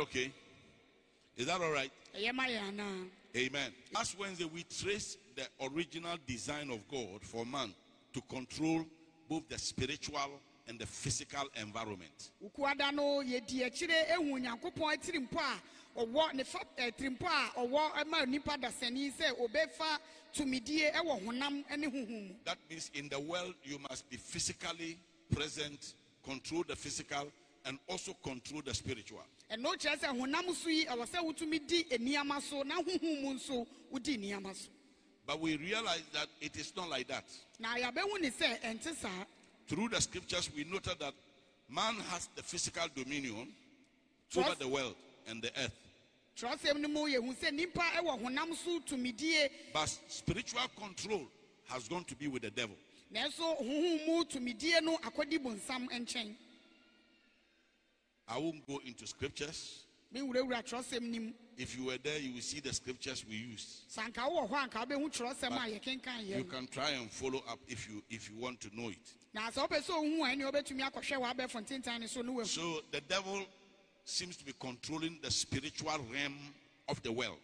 Okay. Is that all right? ɛyɛ ma yɛ anaa Amen. Last Wednesday, we traced the original design of God for man to control both the spiritual and the physical environment. ukuada no yɛdi akyire ehu nyankopɔn tiri mpo a ɔwɔ ne fa ɛ tiri mpo a ɔwɔ eh, ɛma nipa dasani sɛ obefa tumidie ɛwɔ honam ɛne huhum mu That means in the world, you must be physically present, control the physical, and also control the spiritual. Ɛno kyerɛ sɛ honam so yi ɛwɔ sɛ wotumi di nneɛma so na huhum mu nso wodi nneɛma so But we realize that it is not like that. na yɛabɛhu ne sɛ ɛnte saa Through the scriptures, we noted that man has the physical dominion Trust- over the world and the earth. twerɛsɛm no mu yɛhu sɛ nipa ɛwɔ honam so tumidie But spiritual control has gone to be with the devil. nanso huhum mu tumidie no akɔdi bonsam nkyɛn I won't go into scriptures. menwurawura twerɛsɛm no mu If you were there, you will see the scriptures we used. sɛ anka wowɔ hɔ anka wobɛhu twerɛsɛm a yɛkenkan You can try and follow up if you if you want to know it. na sɛ wopɛ sɛ ohu a ɛne wobɛtumi akɔhwɛ w'abɛfo ntentan no so no wahu So the devil seems to be controlling the spiritual realm of the world.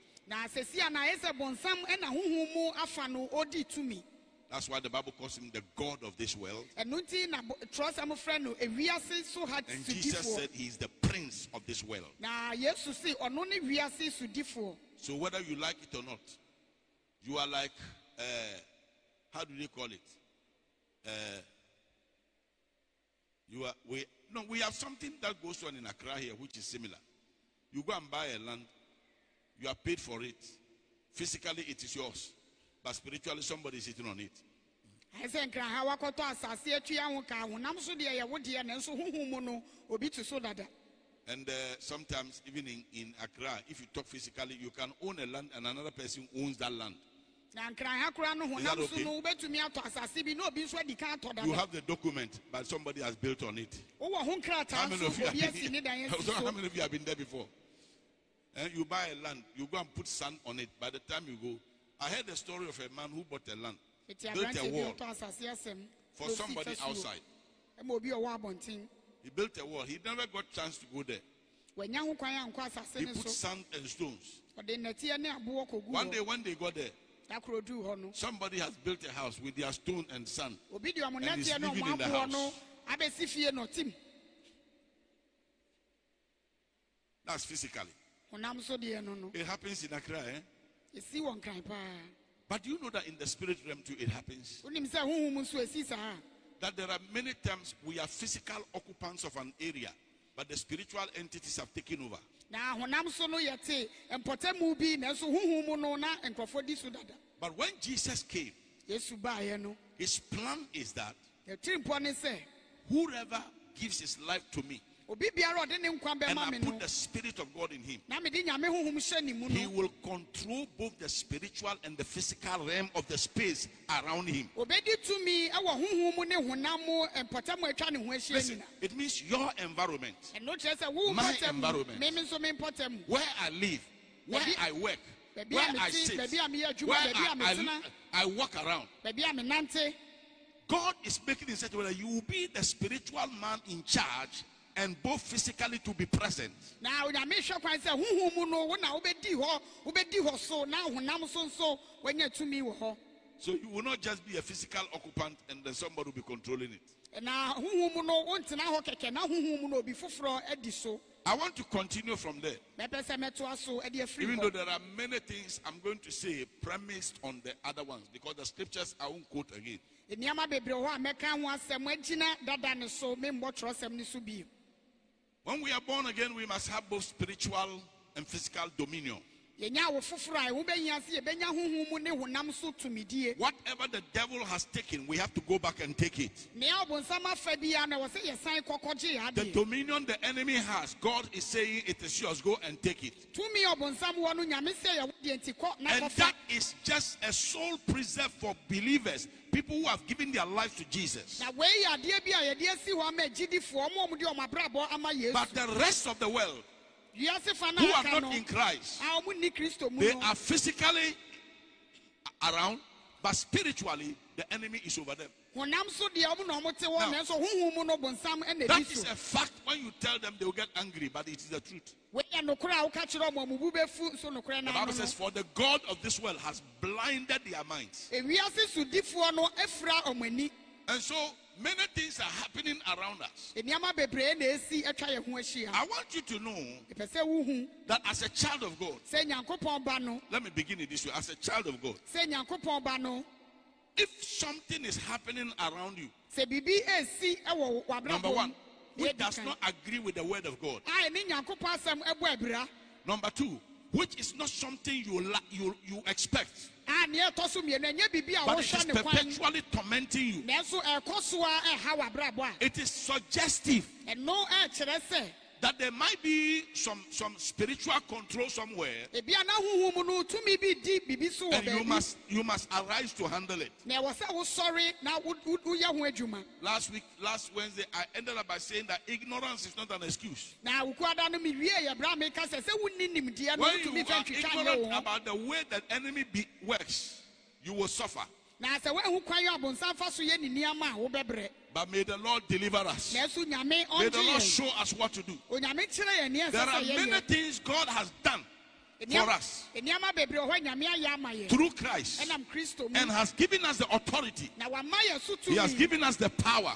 Na sɛsi a na ayɛ sɛ bonsam ɛna honhom mu afa no ɔdi tumi That's why the Bible calls him the God of this world. ɛno nti na bo- twerɛsɛm frɛ no ewiase so ha And Jesus said he is the prince of this world. na yesu se ɔno ne wiase sodifoɔ So whether you like it or not, you are like, uh, how do they call it? Uh, you are we no we have something that goes on in Accra here which is similar. You go and buy a land, you are paid for it. Physically it is yours, but spiritually somebody is sitting on it. ayɛ sɛ nkraha wakɔtɔ asase atua ho ka honam so deɛ yɛwo deɛ nanso honhom mu no obi so dada And uh, sometimes even in, in Accra, if you talk physically, you can own a land and another person owns that land. na no Is that honam so no wobɛtumi atɔ asase bi na obi nso adi kan atɔ You have the document, but somebody has built on it. wowɔ ho How nkrataa many so of you have obi been, asi ne dan asi how so many of you have been there before? Eh, you buy a land, you go and put sand on it. By the time you go, I heard the story of a man who bought a land built a wall bi ɔtɔ asase asɛm for somebody outside. ɛma obi a ɔwɔ abɔnten He built a wall. He never got chance to go there. wanya ho kwan ankɔ asase He put sand and stones. ɔde nnɛteɛ ne aboɔ kɔgu One day when they got there, dakoro duu hɔ no somebody has built a house with their stone and sand. obi de ɔmo And he's living in the house. abɛsi fie na ɔtim That's physically. honam so deɛ no no It happens in Accra, eh? Ɛsi wɔ nkran paa But do you know that in the spirit realm too it happens? wonim sɛ honhom nso ɛsi saa That there are many times we are physical occupants of an area, but the spiritual entities have taken over. na honam so no yɛte mpɔtamu bi nanso honhom mu no na nkurɔfoɔ di so dada. But when Jesus came, yesu baeɛ no. his plan is that yɛtiri mpɔ ne sɛ whoever gives his life to me obi biara a ɔde ne nkwa and I put the spirit of God in him, na mede nyame honhom hyɛ ne mu he will control both the spiritual and the physical realm of the space around him. obɛdi tumi wɔ honhom mu ne honam mu mpɔtamu atwa ne ho ahyia Listen, it means your environment, ɛno kyerɛ sɛ wo My environment. meme nso me mpɔtamu where I live, where I work, where I sit, baabi a meyɛ adwuma where I, I, I walk around. baabi a menante God is making it such a way that you will be the spiritual man in charge and both physically to be present. na onyame hwɛ kwan sɛ honhom mu no wo na wobɛdi hɔ wobɛdi hɔ so na honam so nso woanya tumi wɔ hɔ So you will not just be a physical occupant and then somebody will be controlling it. na honhom mu no wontena hɔ kɛkɛ na honhom mu no obi foforɔ adi so I want to continue from there. mɛpɛ sɛ mɛtoa so de afiri Even though there are many things I'm going to say premised on the other ones because the scriptures I won't quote again. When we are born again, we must have both spiritual and physical dominion. Yɛnya awo foforɔ a ɛho bɛhia sɛ yɛbɛnya honhom mu ne honam so tumidie Whatever the devil has taken, we have to go back and take it. nea ɔbonsam afa biara na wɔ sɛ yɛsan kɔkɔgye The dominion the enemy has, God is saying it is yours. Go and take it. tumi a ɔbonsam wɔ no nyame sɛ yɛwo deɛ nti kɔ na And that is just a sole preserve for believers, people who have given their lives to Jesus. na wei yɛ adeɛ bi a yɛde asi hɔ ama agyidifoɔ ɔma ɔmde ɔmo abrabɔ ama yesu But the rest of the world wiase fa no who are not in Christ, ah, a ɔmo nni kristo mu they are physically around, but spiritually the enemy is over them. honam so deɛ ɔmo na ɔmo te hɔ Now- nanso honhom mu no bonsam ɛna That is a fact. When you tell them, they will get angry, but it is the truth. wɔyɛ nokora a woka kyerɛ ɔmo amubu bɛfu so nokora The Bible says, For the God of this world has blinded their minds. ewiase sodifoɔ no afira ɔmo ani And so many things are happening around us. nneɛma bebree na esi atwa yɛn ho ahyia. I want you to know epɛ sɛ wohu that as a child of God, sɛ nyankopɔn ba no. let me begin it this way. As a child of God, sɛ nyankopɔn ba no. if something is happening around you, number one, which does not agree with the word of God, a ɛne nyankopɔn asɛm ɛbɔ abira. Number two, which is not something you la- you you expect, a nea ɛtɔ so mmienu ɛnyɛ biribi a but it is wɔhwɛ ne kwan. perpetually tormenting you. nanso eh, ɛkɔ so a ɛha eh, w'abrabɔ a. It is suggestive. Eh, sɛ that there might be some some spiritual control somewhere, ebi a na huhu mu no tumi bi di bibi so wɔ and you must you must arise to handle it. Last week, last Wednesday, I ended up by saying that ignorance is not an excuse. na wokuada no mewie yɛ bra meka sɛ sɛ wonni nimdeɛ no When you are fɛ ntwitwa nyɛ ignorant about the way that enemy be, works, you will suffer. Na sɛ woahu kwan a abonsam fa so yɛ ne nneɛma a wobɛbrɛ But may the Lord deliver us. May the Lord show us what to do. onyame kyerɛ yɛn neɛ There are many things God has done for us nneɛma bebree wɔ hɔ a nyame ayɛ ama yɛn through Christ ɛnam kristo mu and has given us the authority. na wama yɛ so He has given us the power.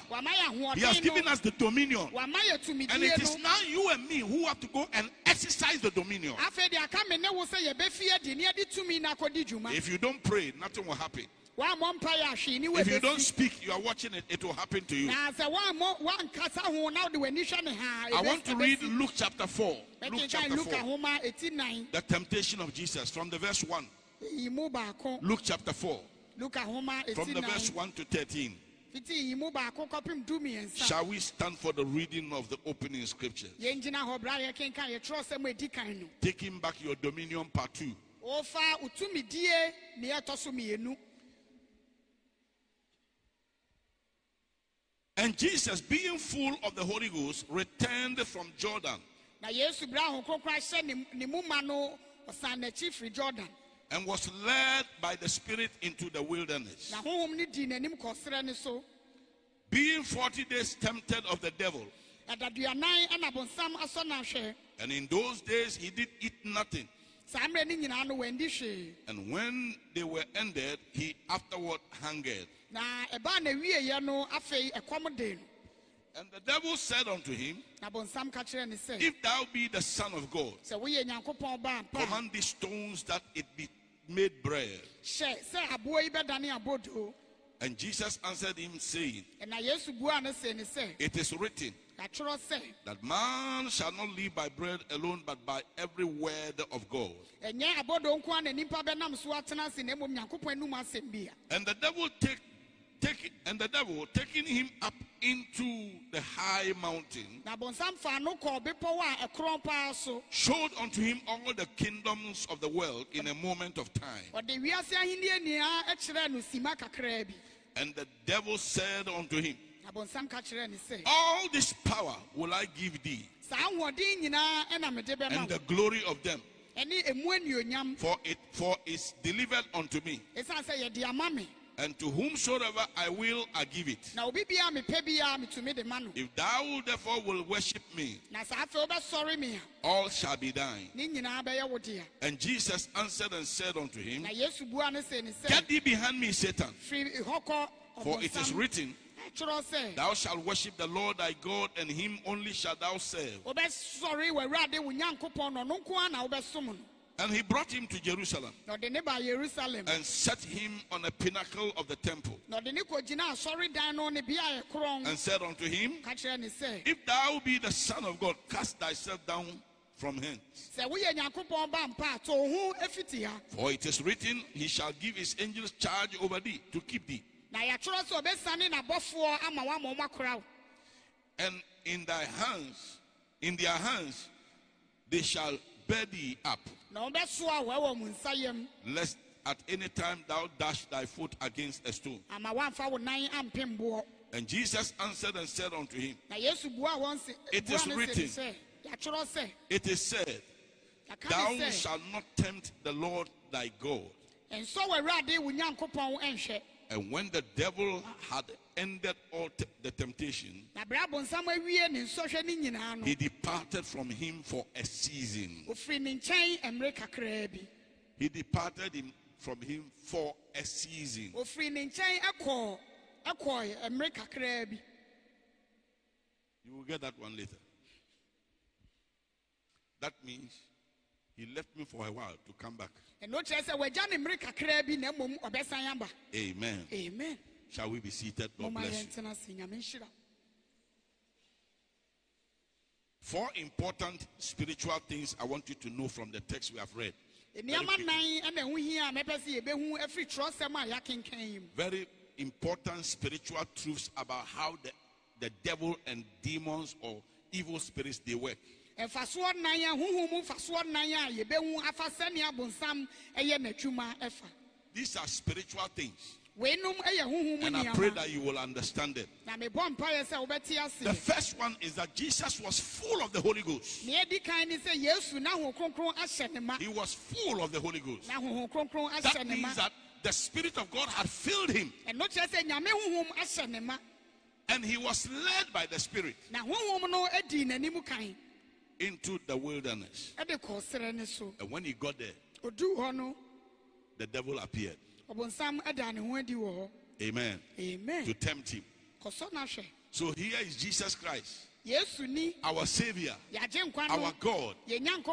He has given us the dominion. no wama yɛ And it is no now you and me who have to go and exercise the dominion. afei deɛ aka me ne wo sɛ yɛbɛfi adi ne yɛde tumi no akɔdi dwuma If you don't pray, nothing will happen. Woammɔ mpa yɛ ahwee ne If you don't speak, you are watching it, it will happen to you. na sɛ woammɔ woankasa ho na wode w'ani hwɛ ne ha I want to read Luke chapter 4. Luke chapter 4. homa ɛti nan The temptation of Jesus from the verse 1. yi mu baako Luke chapter 4. From the verse 1 to 13. fiti yi mu baako kɔpem du mmiɛnsa Shall we stand for the reading of the opening scriptures? yɛngyina hɔ bra yɛkenkan yɛtwerɛ sɛm a ɛdi kan no Taking back your dominion part 2. wɔfa wo tumidie ne ɛtɔ so mmienu And Jesus, being full of the Holy Ghost, returned from Jordan na yesu bra ho kronkron ahyɛ ne- ne mu ma no ɔsan n'akyi firi jordan and was led by the Spirit into the wilderness. na honhom no dii n'anim kɔserɛ ne Being 40 days tempted of the devil. ɛdaduanan ɛna bonsam asɔ no ahwɛ And in those days he did eat nothing. saa mmerɛ no nyinaa no wandi hwee And when they were ended, he afterward hungered. Na ɛbaa na wieɛ no afei ɛkɔm de no And the devil said unto him, na bonsam ka kyerɛ ne sɛ If thou be the Son of God, sɛ woyɛ nyankopɔn ba command these stones that it be made bread. hyɛ sɛ aboa yi bɛdane abodoo And Jesus answered him, saying, ɛna yesu buaa no se ne sɛ It is written that man shall not live by bread alone, but by every word of God. ɛnyɛ abodoo nko a na nnipa bɛnam so atena ase na mmom nyankopɔn anom asɛm bi a And the devil take take and the devil taking him up into the high mountain na bonsam faa no kɔɔ bepɔw a ɛkorɔn paa so. showed unto him all the kingdoms of the world in a moment of time. ɔde wiase ahenni nyinaa kyerɛɛ no sima kakraa bi. And the devil said unto him, na bonsam ka kyerɛɛ ne sɛ All this power will I give thee, saa ahoɔden nyinaa ɛna mede bɛma and the glory of them, for it for is delivered unto me, ɛsiane sɛ yɛde ama me and to whomsoever I will I give it. na obi biara mepɛ biara metumi de If thou therefore will worship me, na saa afei wobɛsɔre me all shall be thine. ne nyinaa bɛyɛ wo And Jesus answered and said unto him, na yesu bua no sɛ Get thee behind me, Satan, firi hɔ kɔ for it is written, Thou shalt worship the Lord thy God, and him only shalt thou serve. Wobɛsɔre w'awurade wo nyankopɔn no ɔno nko a na wobɛsom no And he brought him to Jerusalem na ɔde ne ba yerusalem and set him on a pinnacle of the temple, na ɔde ne kɔgyina asɔredan no ne bea a ɛkorɔn and said unto him, ka kyerɛ ne sɛ If thou be the Son of God, cast thyself down from hence. sɛ woyɛ nyankopɔn ba mpa a to wo ho afiti ha? For it is written, He shall give his angels charge over thee to keep thee, na yɛatwerɛ sɛ ɔbɛsane n'abɔfoɔ ama woama ɔma kora wo. And in thy hands, in their hands, they shall bear thee up, na wobɛsoa wɔɛwɔ mu nsayam lest at any time thou dash thy foot against a stone. ama woamfa wo nan ampem boɔ And Jesus answered and said unto him, na yesu bua wɔn se It is no se ne written. sɛ yɛatwerɛ sɛ It is said, Thou shalt not tempt the Lord thy God. Ɛnsɔ w'awurade wo nyankopɔn ɛnhwɛ And when the devil had ended all te- the temptation, na bere abonsam awie ne nsɔhwɛ no nyinaa no he departed from him for a season. ofiri ne nkyɛn mmerɛ kakraa bi He departed him from him for a season. ofiri ne nkyɛn ɛkɔɔ ɛkɔɔ mmerɛ kakraa bi You will get that one later. That means he left me for a while to come back. ɛno kyerɛ sɛ wagya ne mmerɛ kakraa bi na mmom ɔbɛsan aba Amen. amen Shall we be seated? God bless you. yɛntena ase nyame nhyira Four important spiritual things I want you to know from the text we have read. Very, nneɛma quickly. nan ɛna ɛho hia a mɛpɛ sɛ yɛbɛhu afiri twerɛsɛm a yɛakenkan yi mu Very important spiritual truths about how the, the devil and demons or evil spirits they work. Ɛfasoɔ nan a honhom mu fasoɔ nan a yɛbɛhu afa sɛnea abonsam ɛyɛ n'adwuma ɛfa These are spiritual things. weinom ɛyɛ honhom mu And I pray that you will understand it. na mebɔ mpaeɛ sɛ wobɛte The first one is that Jesus was full of the Holy Ghost. nea ɛdi kan ne sɛ yesu na kronkron ahyɛ ne ma. He was full of the Holy Ghost. na kronkron ahyɛ That ne ma. means that the Spirit of God had filled him. Ɛno kyerɛ sɛ nyame honhom ahyɛ ne ma. And he was led by the Spirit. Na honhom no adi n'anim kan into the wilderness. ɛde kɔɔ serɛ ne And when he got there, oduu hɔ no the devil appeared. ɔbonsam ɛda ne ho adi wɔ hɔ Amen. amen To tempt him. kɔsɔ no ahwɛ So here is Jesus Christ, our Savior, our God,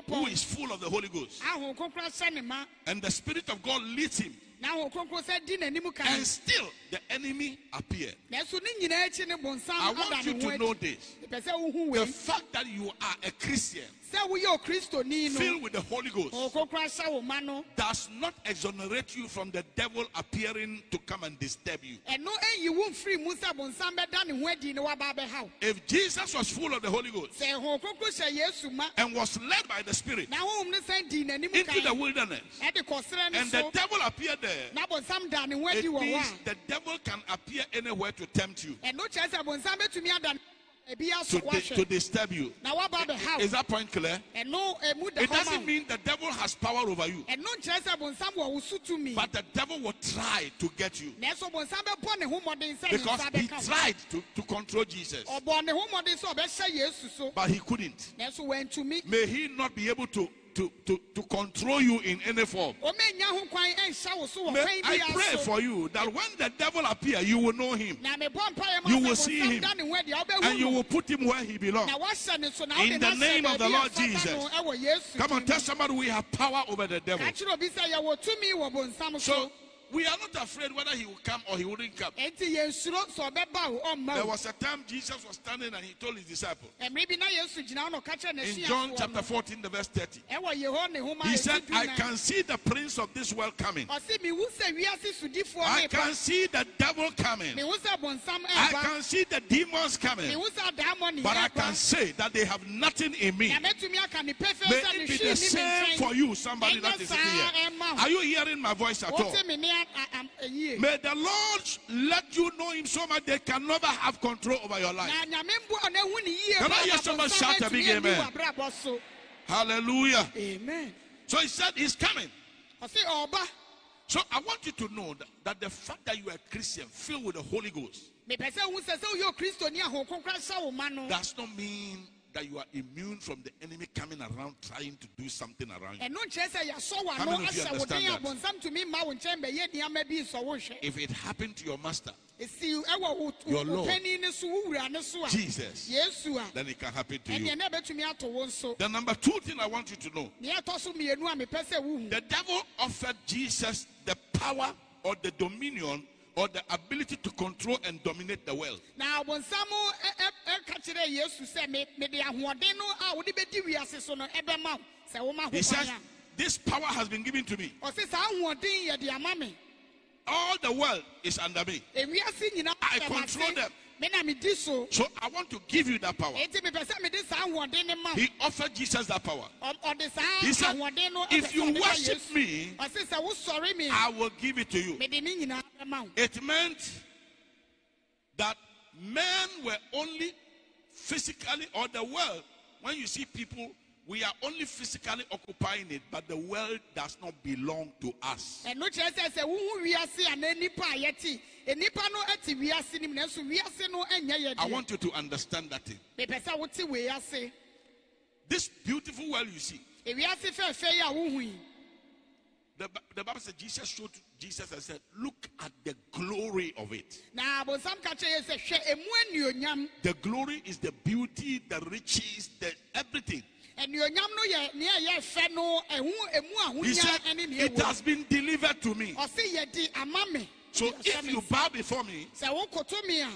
who is full of the Holy Ghost. a honhom kronkron ahyɛ ne ma And the Spirit of God leads him. Na honhom kronkron sɛ di n'anim kan And still the enemy appeared. nanso ne nyinaa akyi ne bonsam I want you to know this. mepɛ sɛ wohu The fact that you are a Christian sɛ woyɛ okristoni no filled with the Holy Ghost. Honhom kronkron ahyɛ wo ma no does not exonerate you from the devil appearing to come and disturb you. ɛno ayi wo mfiri mu sɛ bonsam bɛda ne ho adi ne waba abɛhaw If Jesus was full of the Holy Ghost sɛ honhom kronkron hyɛ yesu ma. and was led by the Spirit na honhom no san di n'anim into the wilderness and the devil appeared there, na bonsam da ne ho it means the devil can appear anywhere to tempt you, a ɛno kyerɛ sɛ bonsam bɛtumi ada ne ebi to, di- to disturb you. na waba abɛhaw Is that point clear? It doesn't mean the devil has power over you, ɛno nkyerɛ sɛ bonsam wɔ wo so tumi but the devil will try to get you. Nanso bonsam bɛbɔ ne ho mmɔden sɛ ne because he tried to, to control Jesus, ɔbɔ ne ho mmɔden sɛ ɔbɛhyɛ yesu so. But he couldn't. May he not be able to, to, to, to control you in any form. ɔmɛnya ho kwan ɛnhyɛ wo so wɔ May I pray for you that when the devil appear, you will know him na mebɔ mpaeɛ ma You will see him. da ne ho adi a and you will put him where he belongs. na wahyɛ ne so na In the name of the Lord Jesus. no ɛwɔ yesu Come on, tell somebody we have power over the devil. ka kyerɛ obi sɛ yɛwɔ tumi wɔ bonsam So so we are not afraid whether he will come or he wouldn't come. enti yɛnsuro sɛ ɔbɛba wo ɔmma There was a time Jesus was standing and he told his disciples ɛmmere eh, bi na yesu gyina hɔ na in John chapter 14, the verse 30. Eh, ɛwɔ yehɔ ne homa He said, I can see the prince of this world coming. ɔse mehu sɛ wiase sodifoɔ I can see the devil coming. mehu sɛ bonsam I can see the demons coming. mehu sɛ adaamɔ ne But I can say that they have nothing in me. na mɛtumi aka ne pɛfɛ May it be the same for you, somebody that is here. Are you hearing my voice at all? Me ne a- am- ɛyie May the Lord let you know Him so much they can never have control over your life. na nyame mboa na ehu ne yie Can I hear na somebody shout a big amen? wɔ abrabɔ so Hallelujah. amen So He said He's coming. ɔse ɔba So I want you to know that, that the fact that you are a Christian filled with the Holy Ghost mepɛ sɛ hu sɛ sɛ woyɛ okristoni a honkonkora hyɛ wo ma no does not mean that you are immune from the enemy coming around trying to do something around you. ɛno nkyerɛ sɛ How many of you ahyɛ wo den a understand bonsam tumi ma wo nkyɛn bɛyɛ nneɛma bi nsɔ wo hwɛ If it happened to your master, ɛsi ɛwɔ wo- Your Lord. panin ne so wo wura ne so a Jesus, then it can happen to you. ɛneɛ na ɛbɛtumi ato wo nso The number two thing I want you to know neɛ ɛtɔ so mmienu a mepɛ sɛ wohu the devil offered Jesus the power or the dominion or the ability to control and dominate the world. na ɔbonsam ɛ- ɛ- ɛka kyerɛ yesu sɛ me- mede ahoɔden no a wode bɛdi wiase so no sɛ woma ho He says, This power has been given to me. a ɔse saa ahoɔden yɛde ama me All the world is under me. ewiase nyinaa I control them. Me na medi so I want to give you that power. enti mepɛ sɛ mede saa ahoɔden ne ma wo He offered Jesus that power. Ɔ- ɔde saa He said, If you sɛ ɔde ma worship me, ɔse sɛ wosɔre me I will give it to you. mede ne nyinaa bɛma wo It meant that men were only physically, or the world, when you see people We are only physically occupying it, but the world does not belong to us. ɛno kyerɛ sɛ sɛ wohu wiase anaa nipa a yɛte nipa no te wiase nim nanso wiase no nyɛ yɛ I want you to understand that thing. mepɛ sɛ wote wei ase This beautiful world you see, ewiase fɛɛfɛ yi a wohu yi the, the Bible said Jesus showed Jesus and said, Look at the glory of it. na abonsam ka kyerɛ yɛ sɛ hwɛ emu anuonyam The glory is the beauty, the riches, the everything. Anuonyam no yɛ nea ɛyɛ fɛ no ɛho emu He said, ahonya ne nea It has been delivered to me. ɔse yɛde ama me So if you bow before me, sɛ wokoto me a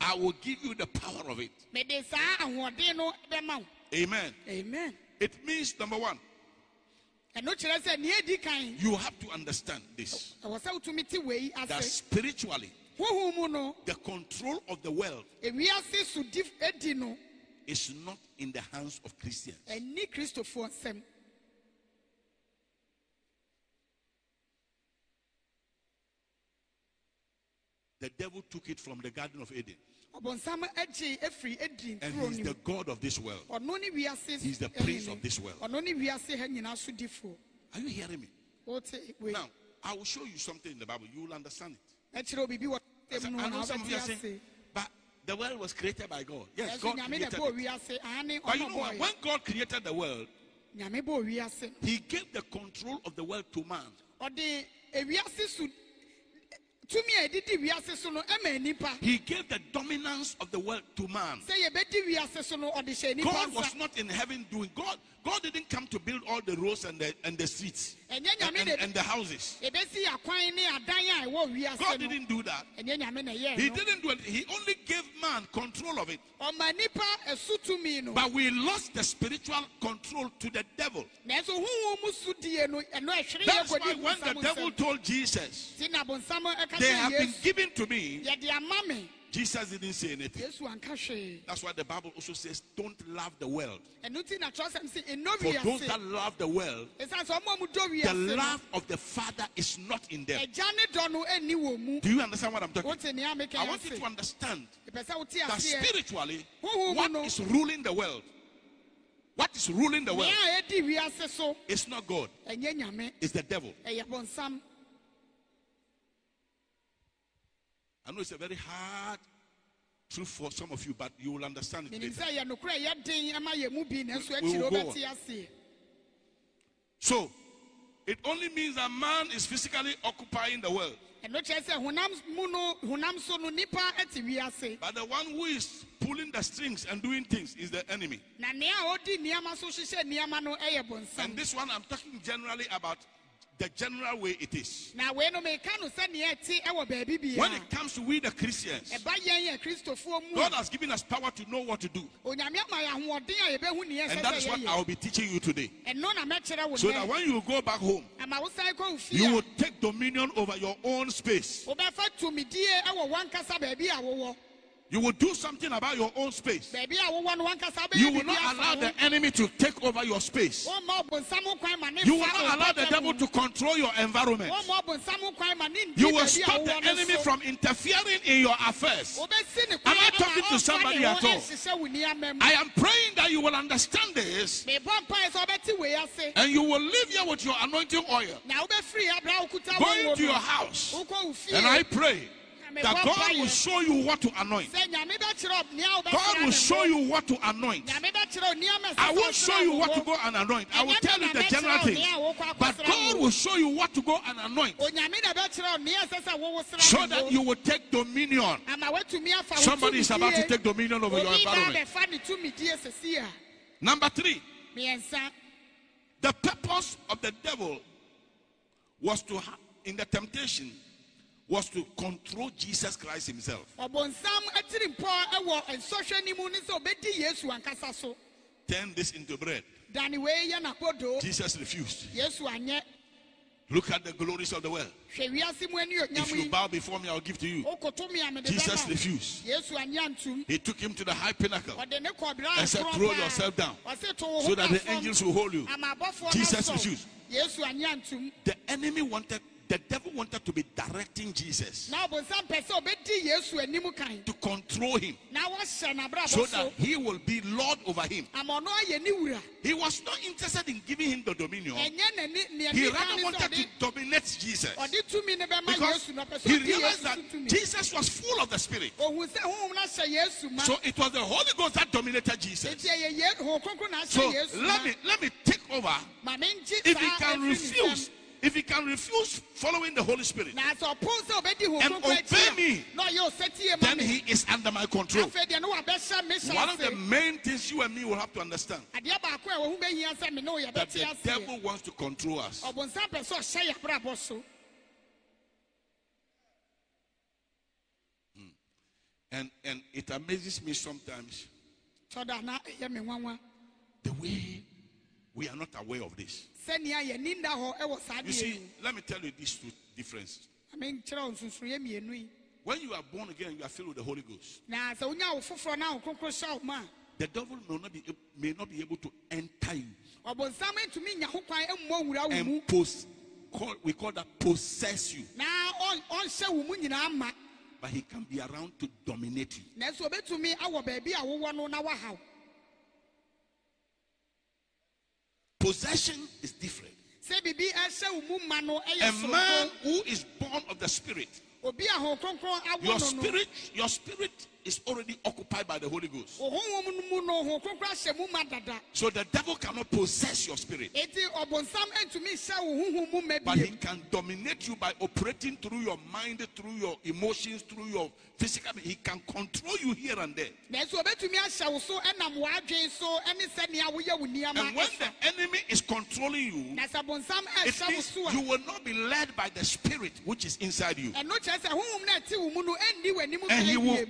I will give you the power of it. mede saa ahoɔden no bɛma wo Amen. amen It means, number one, ɛno kyerɛ sɛ nea ɛdi kan you have to understand this ɛwɔ sɛ wotumi te wei that spiritually, the control of the world ewiase so di edi no is not in the hands of Christians. ɛni kristofoɔ nsɛm The devil took it from the Garden of Eden, ɔbɔnsam agye efiri edi and nkuro he's the God of this world. ɔno ne wiase He's the prince of this world. ɔno ne wiase ha nyinaa so difoɔ Are you hearing me? Now, I will show you something in the Bible. You will understand it. ɛkyerɛ obibi wɔ I know some of you are saying, the world was created by God. Yes, God created it. But you know what? When God created the world, nyame bɔ wiase He gave the control of the world to man. He gave the dominance of the world to man. sɛ yɛbɛdi wiase so no ɔde hyɛ nipa God was not in heaven doing God. God didn't come to build all the roads and the and the streets and, and, and the houses. ebesi akwan ne adan a ɛwɔ wiase God didn't do that. ɛnyɛ nyame na ɛyɛ He didn't do it. He only gave man control of it. ɔma nipa ɛso tumi no But we lost the spiritual control to the devil. nanso huhu mu so die no ɛno ɛhwere yɛ That's why when the devil told Jesus, ti na bonsam ɛka they have been given to me, yɛde ama me Jesus didn't say anything. yesu anka hwee That's why the Bible also says, don't love the world. ɛno ti na kyerɛsɛm sɛ ɛnɔ For those that love the world, ɛsiane sɛ ɔma mu the love of the Father is not in them. agya ne dɔ no ɛnni wɔ mu. Do you understand what I'm talking meka I want you to understand ɛpɛ sɛ wote that spiritually, what is ruling the world, what is ruling the world nea a ɛdi wiase so. is not God, it's the devil. ɛyɛ bɔnsam I know it's a very hard truth for some of you, but you will understand it later. sɛ yɛ nokorɛ ɛyɛ den ɛma yɛ mu bi nanso We- we will go So, it only means that man is physically occupying the world, ɛno kyerɛ sɛ honam mu no honam so no nipa ɛte wiase but the one who is pulling the strings and doing things is the enemy. na nea a ɔdi nneɛma so hyehyɛ nneɛma no ɛyɛ And this one, I'm talking generally about the general way it is. na wei no meka no sɛ nea ɛte ɛwɔ baabi When it comes to we, the Christians, ɛba yɛn yɛ kristofoɔ mu God has given us power to know what to do. onyame ama yɛ ahoɔden a yɛbɛhu nea And that is what I will be teaching you today. ɛno na mɛkyerɛ wo So that when you go back home, ama wo san kɔ wo fie you will take dominion over your own space. Wobɛfa tumidie ɛwɔ wankasa baabi a wowɔ You will do something about your own space. baabi a wowɔ no wankasa You will not allow the enemy to take over your space. wɔmma ɔbonsam kwan ma ne You will not allow the devil to control your environment. wɔmma ɔbonsam kwan ma ne ndi You will stop the enemy from interfering in your affairs. Am I talking to somebody at all? nhyehyɛ wo nneɛma mu I am praying that you will understand this mebɔ mpae sɛ wobɛte wei ase and you will live here with your anointing oil, na wobɛfiri abra wokuta going to your house. wokɔ wo fie And I pray that God will show you what to anoint. sɛ nyame bɛkyerɛ nea God will show you what to anoint. nyame bɛkyerɛ wo nneɛma ɛsɛ I won't show you what to go and anoint. I will tell you the general things. But God will show you what to go and anoint onyame na bɛkyerɛ wo nea ɛsɛ sɛ wowo sra so that you will take dominion. ama woatumi afa wo Somebody is about to take dominion over your environment. bɛfa ne tumidie sɛsi a Number three, the purpose of the devil was to, in the temptation, was to control Jesus Christ himself. ɔbɔnsam atirimpɔ ɛwɔ nsɔhwɛ no mu ne sɛ ɔbɛdi yesu ankasa Turn this into bread. dane wei yɛ Jesus refused. Look at the glories of the world. hwɛ wiase mu ani If you bow before me, I'll give to you. Jesus refused. yesu anyɛ ntom He took him to the high pinnacle ɔde ne kɔbra and said, Throw yourself down ɔse to wo ho so that the angels will hold you. ama abɔfoɔ no Jesus refused. yesu anyɛ ntom The enemy wanted the devil wanted to be directing Jesus na ɔbonsam pɛ sɛ ɔbɛdi yesu anim kan to control him na wɔhyɛ n'abrabɔ so that he will be Lord over him. ama ɔno ayɛ ne wura He was not interested in giving him the dominion. ɛnyɛ n'ani nea He rather wanted to dominate Jesus ɔde tumi ne bɛma because yesu na ɔpɛ sɛ he realized that Jesus was full of the Spirit. ohun sɛ honhom no ahyɛ yesu ma So it was the Holy Ghost that dominated Jesus. eti ɛyɛ ye honhom kronkron na So let me let me take over. ma me ngye If he can refuse, if he can refuse following the Holy Spirit, na sɛ ɔpon sɛ ɔbɛdi honhom And obey me. akyi a na ɔyɛ ɔsɛtie ma then he is under my control. afei deɛ ne wabɛhyɛ me hyɛ One of the main things you and me will have to understand adeɛ baako a wɔho bɛhia sɛ me ne wo that the devil wants to control us. ɔbonsam pɛ sɛ ɔhyɛ yɛ abrabɔ so hmm. And and it amazes me sometimes tɔda na ɛyɛ me nwanwa the way we are not aware of this. sɛnea yɛni nda hɔ ɛwɔ saa You see, let me tell you these two differences. na menkyerɛ wo nsonsonoeɛ mmienu yi When you are born again, you are filled with the Holy Ghost. na sɛ wonya wo foforɔ na wo kronkron hyɛ wo ma The devil may not be may not be able to enter you a ɔbonsam ntumi nya ho kwan mmɔ wura and pos, call, we call that possess you, na ɔn- ɔnhyɛ wo mu nyinaa ma but he can be around to dominate you. nanso obɛtumi awɔ baabi a wowɔ no na wahaw Possession is different. sɛ biribi ɛhyɛ wo mu ma no ɛyɛ A man who is born of the Spirit, obi a ho kronkron awɔ your spirit, your spirit is already occupied by the Holy Ghost. wo honhom no mu no ho kronkron ahyɛ mu ma dada So the devil cannot possess your spirit, eti ɔbonsam ntumi hyɛ wo honhom mu ma but he can dominate you by operating through your mind, through your emotions, through your physical. He can control you here and there. nanso obɛtumi ahyɛ wo so ɛnam w'adwen so ɛne sɛnea woyɛ wo nneɛma And when the enemy is controlling you, na sɛ bonsam it means you will not be led by the spirit which is inside you. ɛno kyerɛ sɛ honhom no ɛte wo mu no ɛnni w'anim And he will biem.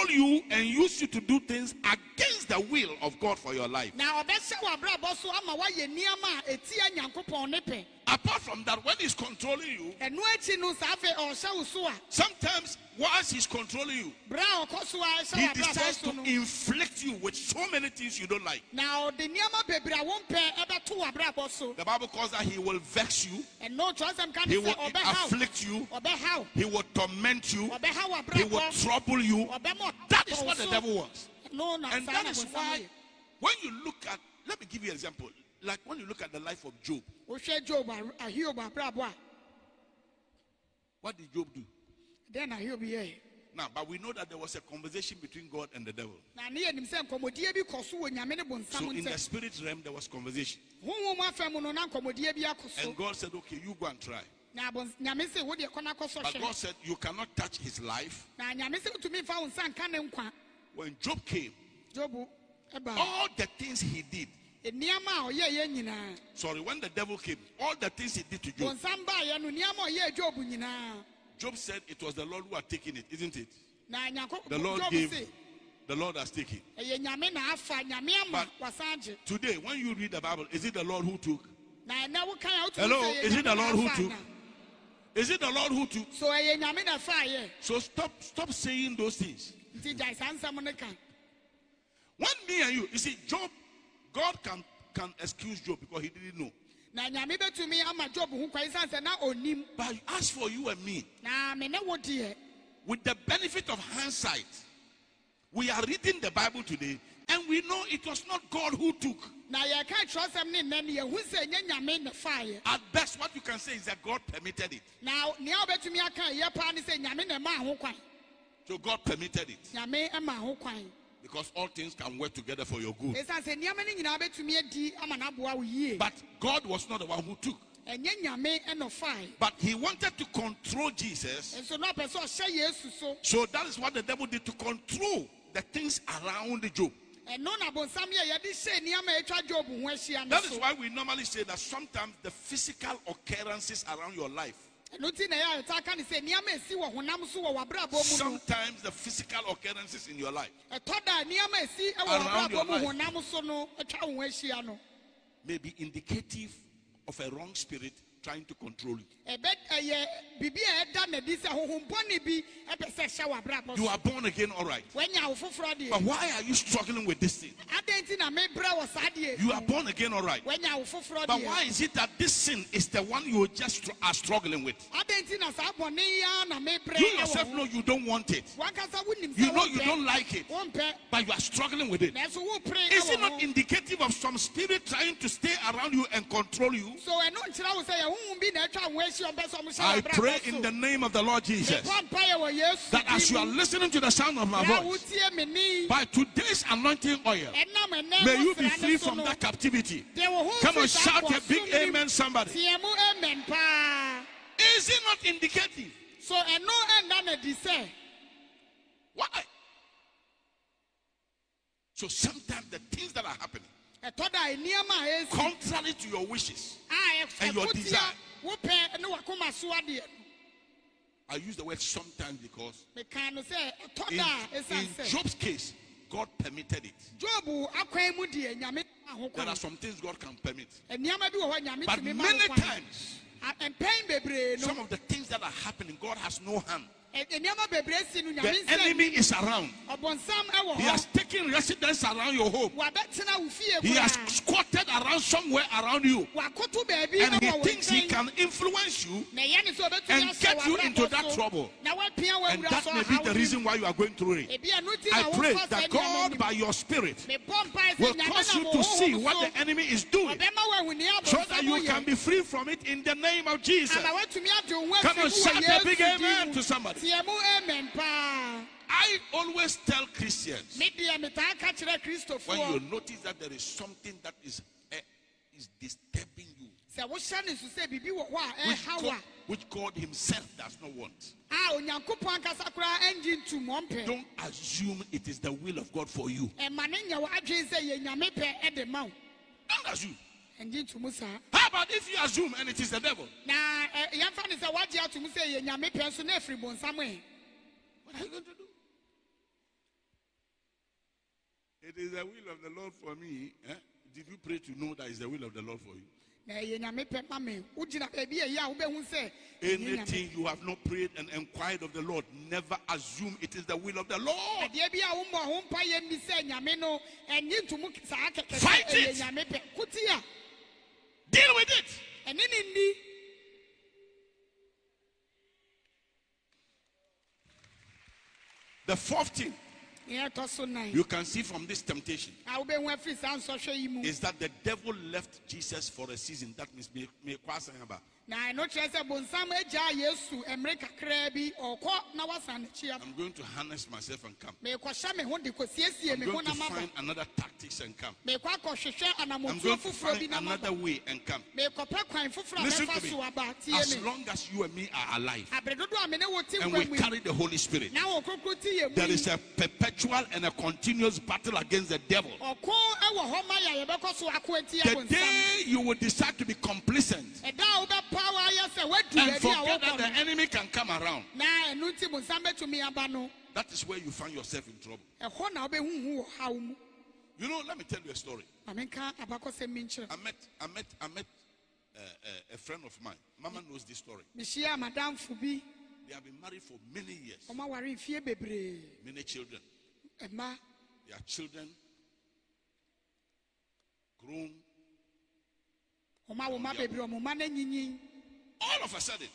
Control you and use you to do things against the will of God for your life. na ɔbɛhyɛ w'abrabɔ so ama woayɛ nneɛma a ɛtia nyankopɔn ne pɛ Apart from that, when he's controlling you, ɛno akyi no saa afei ɔhyɛ wo so a sometimes whilst he's controlling you, berɛ a ɔkɔ so a he decides to inflict you with so many things you don't like. na ɔde nneɛma bebree a wompɛ ɛbɛto w'abrabɔ so. The Bible calls that he will vex you, ɛno kyerɛsɛm ka he will afflict you, he will torment you, he will trouble you. That is what the devil wants. And that is why, when you look at, let me give you an example. Like when you look at the life of Job, wohwɛ job a- ahiob abrabɔ a what did Job do? Dɛn na ahiob yɛɛ Now, but we know that there was a conversation between God and the devil. na ne yɛnim sɛ nkɔmmɔdie bi kɔ so wɔ nyame ne So bonsam in the spirit realm, there was conversation. honhom afa mu no na nkɔmmɔdie bi akɔ so And God said, okay, you go and try. na abons- nyame sɛ wodeɛ kɔ na kɔ so But God said, you cannot touch his life. na nyame sɛ wotumi mfa wo nsa nka ne nkwa When Job came, job all the things he did, nneɛma a ɔyɛɛyɛ nyinaa sorry, when the devil came, all the things he did to Job, bonsam baayɛ no nneɛma a ɔyɛɛ job said it was the Lord who had taken it, isn't it? The Lord gave, the Lord has taken. ɛyɛ nyame na afa nyame ama wasan gye Today, when you read the Bible, is it the Lord who took? na ɛnɛ wokan a wotumi Hello, is it the Lord who took? Is it the Lord who took? so ɛyɛ nyame na faayɛ So stop, stop saying those things. nti gyae saa nsɛm no ka When me and you, you see, Job, God can can excuse Job because he didn't know. Na nyame bɛtumi ama job ho kwan sɛ na ɔnim But as for you and me, na me ne wo deɛ with the benefit of hindsight, we are reading the Bible today and we know it was not God who took. na yɛka kyerɛsɛm ne nnɛ no yɛhu sɛ ɛnyɛ nyame na faayɛ At best, what you can say is that God permitted it. na nea wobɛtumi aka ɛyɛ paa ne sɛ nyame na ɛmaa ho kwan. So God permitted it. Nyame ɛma ho kwan because all things can work together for your good. ɛsiane sɛ nneɛma no nyinaa bɛtumi adi ama no aboa wo yie But God was not the one who took. ɛnyɛ nyame ɛna ɔfae But he wanted to control Jesus. nso na ɔpɛ sɛ ɔhyɛ yesu so that is what the devil did to control the things around Job. ɛno na bonsam yɛ yɛde hyɛ nneɛma a ɛtwa job ho ahyia no That is why we normally say that sometimes the physical occurrences around your life, ɛno nti na ɛyɛ a yɛta ka ne sɛ nneɛma a ɛsi wɔ honam so wɔ w'abrabɔ mu no sometimes the physical occurrences in your life ɛtɔ da a nneɛma a ɛsi wɔ Around your life. honam so no atwa wo ho ahyia no may be indicative of a wrong spirit trying to control you. ɛbɛ ɛyɛ biribi a ɛda n'adi sɛ honhombɔne bi ɛpɛ sɛ ɛhyɛ w'abrabɔ You are born again, all right. wanya wo foforɔ But why are you struggling with this thing? adɛn nti na mebrɛ wɔ saa deɛ You are born again, all right. wanya wo foforɔ But why is it that this sin is the one you are just are struggling with? adɛn nti na saa bɔne yi ara na mebrɛ You yourself know you don't want it. You know you don't like it, but you are struggling with it. Is it not indicative of some spirit trying to stay around you and control you? so eh, ɛno nkyerɛ wo sɛ yɛ honhom bi na atwa wo ahyia ɔmpɛ sɛ ɔmo hyɛ I pray in the name of the Lord Jesus Mebɔ mpaeɛ wɔ Yesu that as you are listening to the sound of my voice, wotie me ni by today's anointing oil, may you be free from that captivity. deɛ wo ho Come on, shout a big amen, somebody. Teɛ mu amen paa Is it not indicative? so ɛnda no adi sɛ Why? So sometimes the things that are happening, ɛtɔ da nneɛma a ɛsi contrary to your wishes, And your desire. wopɛ ne wakoma so adeɛ no I use the word sometimes because mekaa no sɛ in, in Job's case, God permitted it. job akwan mu deɛ nyame ma ho There are some things God can permit. nneɛma bi wɔ hɔ nyame But tumi ma ho many times, A- mpɛn bebree no some of the things that are happening, God has no hand. Ɛ- nneɛma bebree si no nyame The enemy is around. He has taken residence around your home. wabɛtena wo fie He has squatted around somewhere around you. And he thinks he can influence you. na ɛyɛ ne sɛ ɔbɛtumi and get you into that trouble. And that may be the reason why you are going through it. ebi ɛno ti I pray that God, by your spirit, will cause you to see what the enemy is doing ɔbɛma wo ahuni so that you can be free from it in the name of Jesus. ama woatumi ade wo ho Come on, shout a big amen to somebody. Teɛ mu amen paa I always tell Christians me deɛ metaa ka kyerɛ when you notice that there is something that is, eh, is disturbing you, sɛ wohyɛ ne so sɛ biribi wɔ hɔ a which God, which God Himself does not want, a onyankopɔn ankasa koraa ɛngye ntom ɔmpɛ. don't assume it is the will of God for you. ɛma ne nyɛ w'adwene sɛ yɛ nyame pɛ ɛde ma wo. Don't assume. Ɛngye ntom saa How about if you assume and it is the devil? na ɛ, sɛ woagye atom sɛ yɛ nyame pɛ nso na afiri bonsam ɛ What are you going to do? It is the will of the Lord for me. eh? Did you pray to know that it's the will of the Lord for you? na ɛyɛ nyame pɛ ma me wogyina baabi a ɛyɛ a wobɛhu sɛ ɛnyɛ nyame Anything you have not prayed and inquired of the Lord, never assume it is the will of the Lord. adeɛ bi a wommɔ ho mpa yɛ mmi sɛ nyame no ɛnye ntom saa kɛkɛ sɛ Fight it. Deal with it. ɛne ne nni The fourth thing neɛ ɛtɔ so nan you can see from this temptation a wobɛhu afiri saa nsɔhwɛ yi mu is that the devil left Jesus for a season. That means me me na ɛno kyerɛ sɛ bonsam agyaa yesu mmerɛ kakraa bi ɔkɔ na wasan n'akyi aba I'm going to harness myself and come. merekɔhyɛ me ho de kɔsiesie I'm me ho going to na maba find another tactics and come. merekɔ akɔhwehwɛ I'm going to find another way and come. merekɔpɛ kwan foforɔ a to so me. aba tie As long as you and me are alive abere dodoɔ a me ne wo and nkwa we mu yi, carry the Holy Spirit, na wɔ krokro ti yɛ mu there is a perpetual and a continuous battle against the devil. ɔko wɔ hɔ ma yɛ yɛbɛkɔ so ako The bonsam day you will decide to be complacent ɛda a wobɛpa and forget that the enemy can come around, that is where you find yourself in trouble. You know, let me tell you a story. I met, I met, I met uh, uh, a friend of mine. Mama knows this story. They have been married for many years, many children. Their children grown. All of a sudden,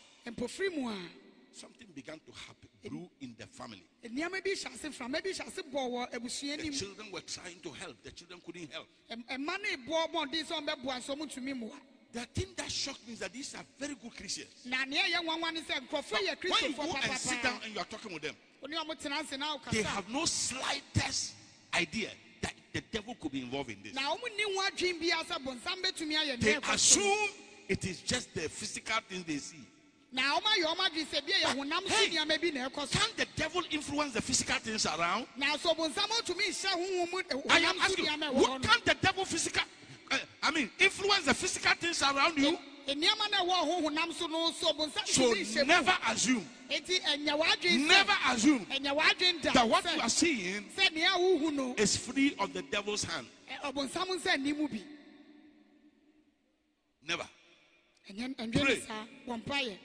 something began to happen, brew in the family. nneɛma bi hyɛ ase frama bi hyɛ ase bɔ The children were trying to help. The children couldn't help. Ɛm- ɛma no bɔ mmɔden sɛ ɔmbɛboa nso ɔmo The thing that shocked me is that these are very good Christians. na neɛ ɛyɛ nwanwa ne sɛ nkurɔfoɔ yɛ When you go and sit down and you are talking with them, ɔne ɔmo tena ase na they have no slightest idea that the devil could be involved in this. na ɔmo nni ho adwen bia sɛ bonsam bɛtumi ayɛ They assume it is just the physical things they see. na ɔmo ayɛ ɔmo adwen sɛ bia yɛ honam so Hey! nneɛma bi na ɛkɔ so Can the devil influence the physical things around? na so bonsam atumi nhyɛ honhom mu I am asking, nneɛma ɛwɔ what hɔ no can the devil physical, uh, I mean, influence the physical things around you? nneɛma no ɛwɔ ho honam so no so bonsam So tumi nhyɛ mu never assume, enti ɛnyɛ w'adwen never assume ɛnyɛ w'adwen da that what you are seeing sɛ nea wohu is free of the devil's hand. ɛ- ɔbonsam nsa nni mu bi Never. Pray. ne saa bɔ mpaeɛ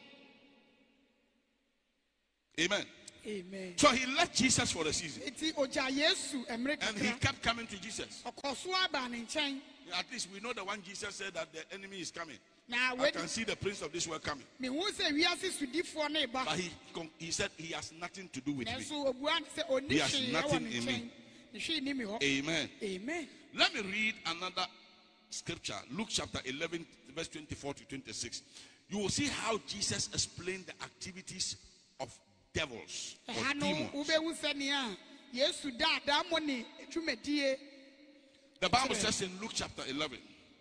Amen. amen So he left Jesus for a season. eti ogya yesu mmerɛ And he kept coming to Jesus. ɔkɔ so aba ne nkyɛn At least we know the one Jesus said that the enemy is coming. Now, I can see the prince of this world coming. mehu sɛ wiase sodifoɔ ne ba But he, he said he has nothing to do with me. nanso obua ne sɛ ɔni He has nothing in me. nkyɛn ne hwee ni mi hɔ Amen. amen Let me read another scripture. Luke chapter 11, verse 24 to 26. You will see how Jesus explained the activities of devils or demons. wobɛhu sɛnea yesu da adammɔ ne dwumadie The Bible says in Luke chapter 11,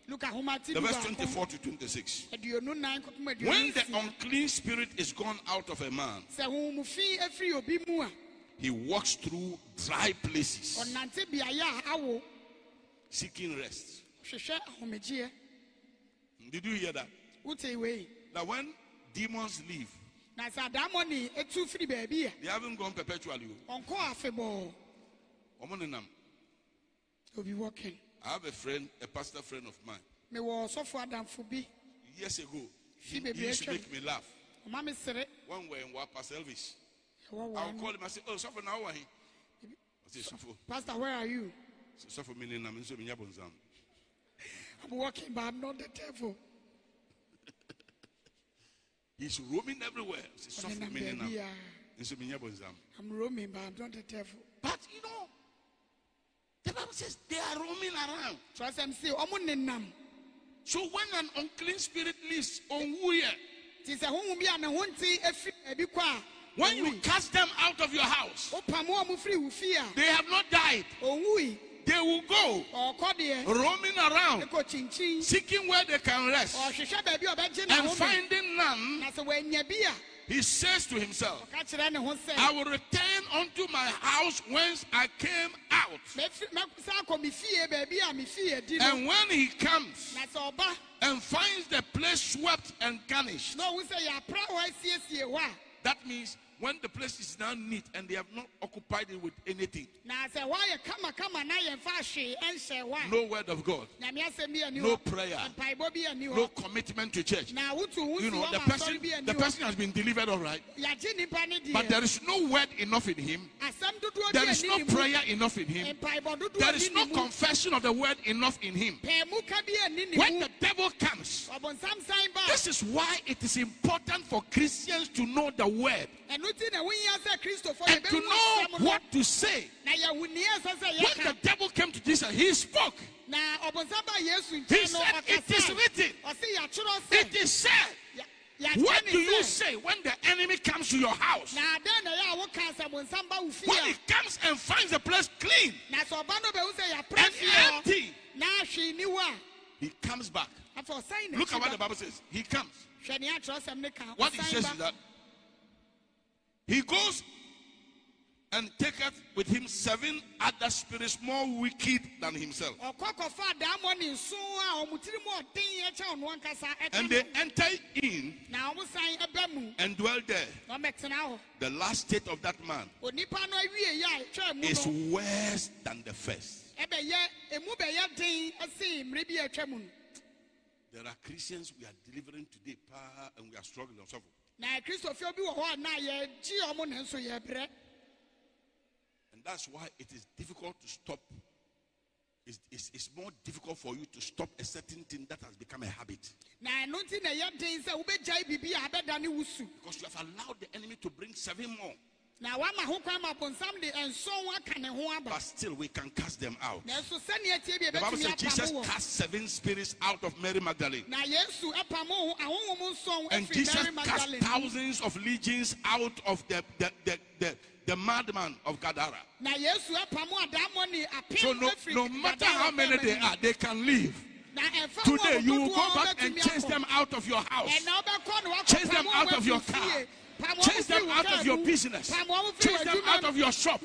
luka ahoma ti the verse 24 to 26. aduonu nan kɔkɔm When the unclean spirit is gone out of a man, sɛ honhomfi afiri obi mu a he walks through dry places ɔnante beaeɛ a awo seeking rest. Did you hear that? wote wei That when demons leave, sɛ adammɔ ne ɛtu firi baabi a they haven't gone perpetually. Oh. ɔnkɔ afebɔɔ Omonenam. obi wɔken I have a friend, a pastor friend of mine. mewɔ ɔsɔfo adamfo bi Years ago, he, bebree he used to make me laugh. ɔma me sere When we were in Pastor Elvis, I would wɔn call him and say, Oh, suffer now. I say, Suffer. pastor where are you Suffer me, I'm in so many abonzam. I'm walking, but i'm not the devil. He's roaming everywhere. I say, Suffer ɔnenam me, I'm baabi a in so i'm roaming but i'm not the devil. But you know, the Bible says they are roaming around. kyerɛ sɛm se ɔmo nenam. So when an unclean spirit leaves, on who here, nti sɛ honhom bi a ne ho nte afiri baabi kɔ a when you cast them out of your house, wopam wɔ mo firi wo fie a. they have not died. They will go roaming around, seeking where they can rest. ɔhwehwɛ baabi a ɔbɛgye ne And finding none, na sɛ wanya bi a he says to himself, ɔka kyerɛ ne ho I will return unto my house whence I came out. "Mɛfi- mɛsa akɔ me fie baabi a me fie di no And when he comes na sɛ ɔba and finds the place swept and garnished, na ɔhu sɛ yɛapra hɔ asiesie hɔ a that means when the place is now neat and they have not occupied it with anything, na sɛ woayɛ kamakama na yɛmfa hwee ɛnhyɛ hɔ a no word of God, nyame asɛm bi ani no prayer, mpaebɔ bi ani no commitment to church. You know, the person, asɔre bi ani the person has been delivered all right, yɛagye nnipa ne but there is no word enough in him. There is no prayer enough in him. There is no confession of the word enough in him. pɛɛmu ka bi ani ne When the devil comes, ɔbɔnsam san ba. this is why it is important for Christians to know the word ɛno nti na wohia sɛ kristofo and to know what to say. na yɛhu nea ɛsɛ sɛ When the devil came to Jesus, he spoke. He said, It is written. It is said. What do you say when the enemy comes to your house? na adɛn na ɛyɛ a woka sɛ bɔnsam ba wo fie When he comes and finds the place clean na sɛ ɔba no bɛhu sɛ yɛapra and empty, na ahwee ni hɔ he comes back. a afei ɔsan Look at what the Bible says. He comes. ba hwɛ nea atwerɛ sɛm ne ka What he says is that he goes and taketh with him seven other spirits more wicked than himself. ɔkɔ kɔfa adaamɔ ne nson a ɔmo tiri mu ɔden ɛkyɛ ɔno ankasa ɛka And they enter in na ɔmo san ɛbɛ mu and dwell there. na ɔmɛtena hɔ The last state of that man onipa no awie yi a ɛtwa mu is worse than the first. ɛbɛyɛ emu bɛyɛ den ɛsen mmere bi a ɛtwa mu no There are Christians we are delivering today, and we are struggling. So, na kristofo bi wɔ hɔ a na yɛgye ɔmo ne nso yɛbrɛ And that's why it is difficult to stop. It's, it's, it's more difficult for you to stop a certain thing that has become a habit. na ɛno nti na ɛyɛ den sɛ wobɛgyae biribi a ɛbɛda ne wusu Because you have allowed the enemy to bring seven more. Na wama ho kwan ma bonsam de nson aka ne ho aba But still, we can cast them out. nanso sɛnea tie bi The Bible says Jesus cast seven spirits out of Mary Magdalene. na yesu ɛpamo ahohom nson And Jesus cast thousands of legions out of the, the, the, the, the madman of Gadara. na yesu ɛpamo adammɔ ne So no, no matter how many they are, they can leave. na ɛfa mu a Today you will go back and chase them out of your house. ɛna wobɛkɔ na wakɔ Chase them out of your car. Chase them out of your business. Chase them out of your shop.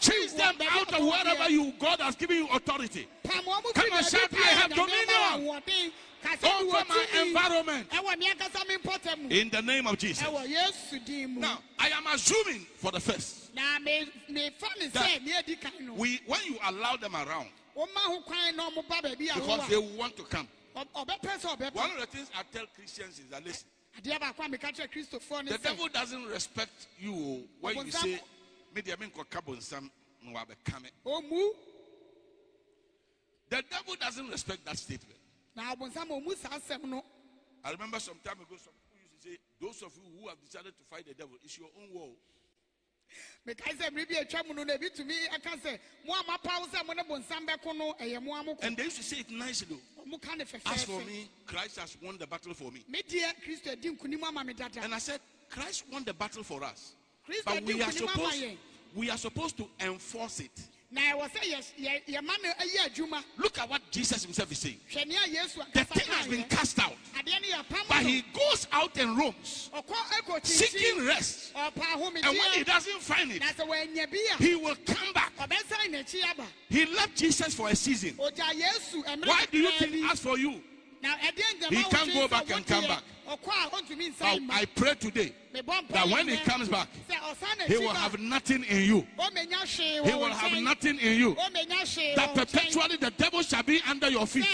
Chase them out of wherever you God has given you authority. Come baabi shout, "I have a Nyame ama dominion wɔn ahoɔden. Kasa bi Over my environment. ɛwɔ me ankasa me mpɔtam mu In the name of Jesus. ɛwɔ yesu din mu Now, I am assuming for the first, na me mefa ne That- sɛ nea edi kan no we when you allow them around, wɔma ho kwan na ɔmo ba baabi a because they want to come. a Ɔ- ɔbɛpɛ sɛ ɔbɛpɛ One of the things I tell Christians is that listen, adeɛ baako a meka kyerɛ kristofoɔ ne the devil doesn't respect you when you say, Media men bonsam no abɛka The devil doesn't respect that statement. na ɔbonsam ɔmu saa I remember some time ago, some people used to say, Those of you who have decided to fight the devil, it's your own war. And they used to say it nicely. though. ɔmo ka ne As for me, Christ has won the battle for me. me deɛ kristo adi nkonim ama me dada And I said, Christ won the battle for us. But we are supposed we are supposed to enforce it. Na ɛwɔ sɛ yɛ- yɛ- yɛma no ɛyɛ adwuma Look at what Jesus himself is saying. The thing has been cast out, adeɛ no yɛpam but he goes out and roams, seeking rest. And when he doesn't find it, na sɛ wɔanya bi a he will come back. ɔbɛsan n'akyi aba He left Jesus for a season. ogya yesu mmerɛ Why do you think, as for you, He can't go back and come back. Ɔkɔ a ɔntumi I, I pray today that when he comes back, he will have nothing in you. He will have nothing in you. That wo nkyɛn. perpetually the devil shall be under your feet.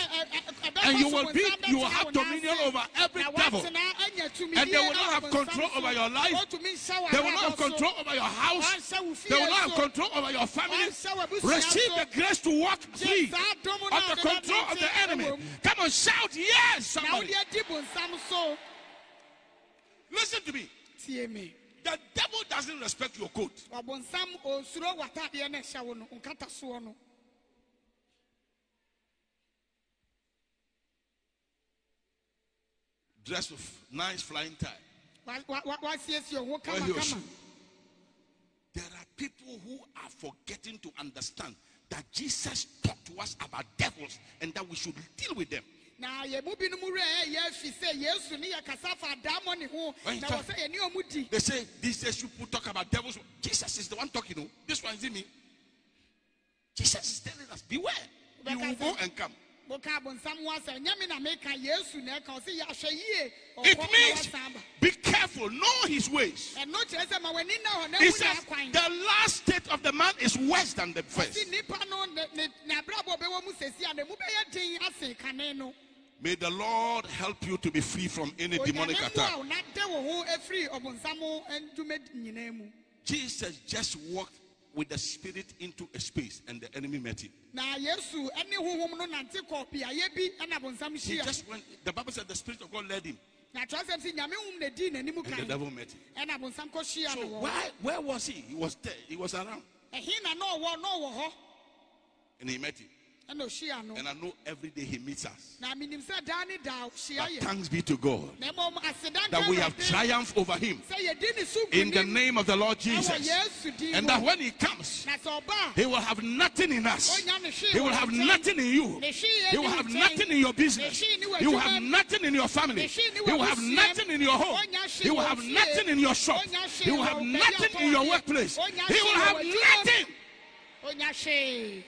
And you will be, you will have dominion over every devil. woatena anya tumidie And they will not have control over your life. Ɔtumi nhyɛ wo They will not have control over your house. Ɔnhyɛ wo fie They will not have control over your family. Receive the grace to walk free saa dom no of the control of the enemy. Come on, shout yes, somebody. wode adi bonsam so Listen to me. The devil doesn't respect your coat. ɔbonsam ɔnsuro w'atadeɛ no ɛhyɛ wo no nkatasoɔ no Dress with nice flying tie. There are people who are forgetting to understand that Jesus talked to us about devils and that we should deal with them. Na yɛ mu binom werɛ ɛyɛ afi sɛ yesu ne yɛ kasa fa adammɔ ne ho na wɔ sɛ yɛne ɔmu di They say these days people talk about devils. Jesus is the one talking. No, this one is me. Jesus is telling us, beware. You will go and come. boka abonsam ho asɛ nyɛ me na meka yesu na ɛka ɔsɛ yɛahwɛ yie It means be careful, know his ways. ɛno kyerɛ sɛ ma w'ani na hɔ na He says the last state of the man is worse than the first. May the Lord help you to be free from any demonic attack. mu a wonade wo ho afiri ɔbonsam ndwuma nyinaa mu Jesus just walked with the spirit into a space and the enemy met him. na yesu ne honhom no nante kɔ beaeɛ bi ɛna bonsam He just went, the Bible said the spirit of God led him na kyerɛ sɛ sɛ nyame hom na dii n'anim and the devil met him. ɛna bonsam kɔhyia So why, where was he? He was there. He was around ɛhe na na ɔwɔ na ɔwɔ hɔ and he met him. Ɛna ɔhyia no And I know every day he meets us. na menim sɛ daa ne daa ɔhyia But thanks be to God na mmom aseda that we have triumphed over him sɛ yɛdi ne so in the name of the Lord Jesus. And that when he comes, he will have nothing in us. He will have nothing in you. He will have nothing in your business. Ne hwee ni wɔ He will have nothing in your family. Ne hwee ni wɔ He will have nothing in your home. He will have nothing in your shop. He will have nothing in your workplace. He will have wɔ adwuma mu. nothing.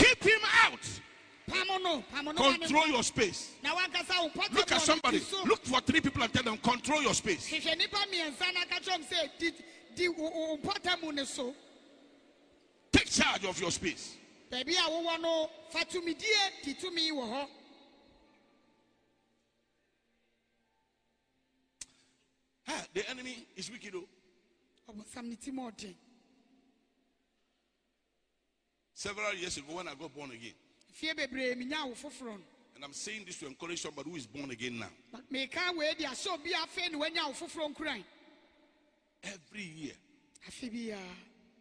Keep him out. pam no pam no ma ne Control your space. na wankasa wo mpɔtɔ Look at somebody. Look for three people and tell them, control your space. hwehwɛ nipa mmiɛnsa na ka kyerɛ m sɛ di di wo wo mpɔtɔ mu ne so Take charge of your space. baabi a wowɔ no fa tumidie di tumi wɔ hɔ Ah, the enemy is wicked. Oh. ɔbɔnsam ne ti ma ɔden Several years ago, when I got born again, fie bebree menya wo foforɔ no and I'm saying this to encourage somebody who is born again now. Na meka wei de ahyɛ obi afei ne wanya wo foforɔ nkuran Every year,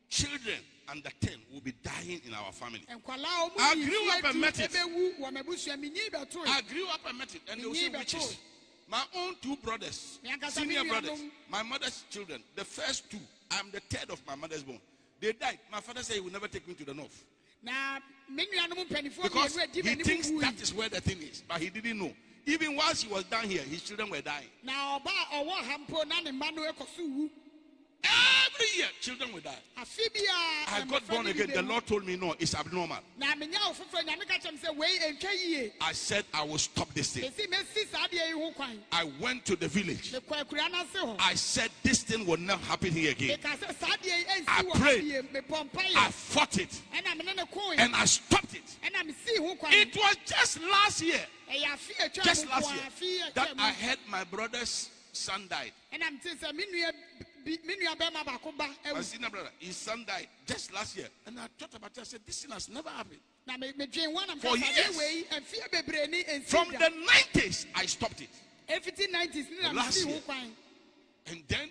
children under 10 will be dying in our family. I grew up and met it. ɛbɛwu wɔ m'abusua menyi bɛtoo I grew up and met it, and they will say witches. My own two brothers, senior brothers, my mother's children, the first two, I'm the third of my mother's bone. They died. My father said he will never take me to the north na me nuanom mpanimfoɔ because he thinks that is where the thing is, but he didn't know. Even whilst he was down here, his children were dying. Every year, children will die. afe bi uh, got born again. The. Lord told me, no, it's abnormal. na menya wo foforɔ nyame ka kyerɛ me sɛ wei ɛntwa yie I said, I will stop this thing. ɛsi mɛsi saa deɛ yi ho kwan I went to the village. mekɔ akura no ase hɔ I said, this thing will not happen here again. meka sɛ saa deɛ yi I prayed. ha bie mepɔ I fought it ɛna mene ne koe and I stopped it. ɛna mesii ho kwan It was just last year, ɛyɛ afe atwa just last year, that I heard my brother's son died. Ɛna mete sɛ me nua bi me nua bɛrima baako ba My awu senior brother, his son died just last year. And I thought about it. I said, this thing has never happened. na me- medwen hɔ na For years. sɛ wei ɛmfeɛ bebree ne ɛnsi From the 90s, I stopped it. ɛfiti 90s ne na Last year. And then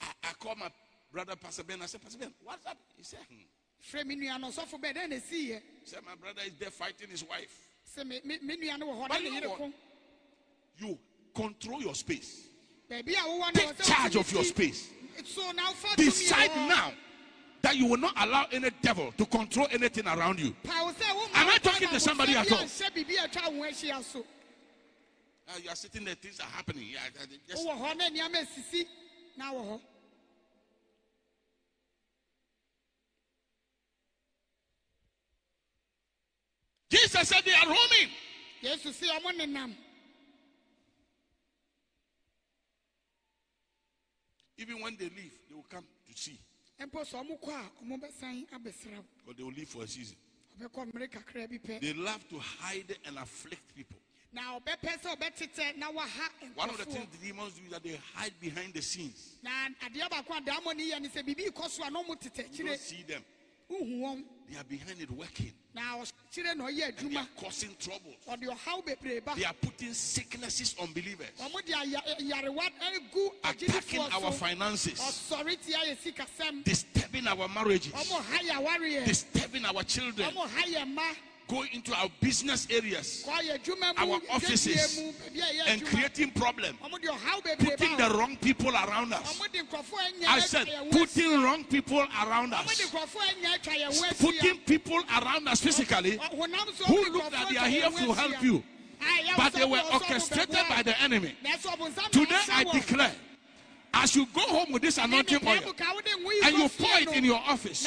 I, I called my brother, Pastor Ben. I said, Pastor Ben, what's up? He said, hmm. frɛ me nua no ɔsɔfo bɛɛ dɛn na ɛsiiɛ He said, my brother is there fighting his wife. But you know? You control your space. Baabi a wowɔ no Take charge of your space. so na wofa tumi Decide now that you will not allow any devil to control anything around you. Pa wo sɛ wo Am I talking to somebody at all? anhyɛ biribi a atwa wo ho ahyia so Uh, you are sitting there, things are happening. Yeah, just, wowɔ hɔ na nneɛma asisi na wɔ hɔ Jesus said they are roaming. yesu se ɔmo nenam Even when they leave, they will come to see. mpo sɛ ɔmo kɔ a ɔmo bɛsan abɛsra wo But they will leave for a season. ɔbɛkɔ mmere kakra bi pɛ They love to hide and afflict people. na ɔbɛpɛ sɛ ɔbɛtetɛ na waha One of the things the demons do is that they hide behind the scenes. na adeɛ baako a daamɔne yɛ ne sɛ biribi kɔ so a na ɔmo tetɛ You don't see them. They are behind it working. na ɔkyerɛ na ɔyɛ And they are causing ɔhaw They are putting sicknesses on believers. ɔmo de aya- yarewa egu Attacking our finances. ɔsɔre tia yɛ Disturbing our marriages. ɔmo ha yɛ awareɛ Disturbing our children. Ɔmo ha yɛ mma Going into our business areas. kɔ yɛ adwuma Our offices. dwadie mu baabi a ɛyɛ And creating problems. ɔmo de ɔhaw bebree Putting the wrong people around us. ɔmo de nkurɔfoɔ anya I said, putting wrong people around us. nkurɔfoɔ anya atwa yɛn ho Putting people around us physically who look that they are here to help you, but they were orchestrated by the enemy. Nanso ɔbonsam na Today I declare, as you go home with this anointing oil mu ka wode ngo yi and you pour it in your office,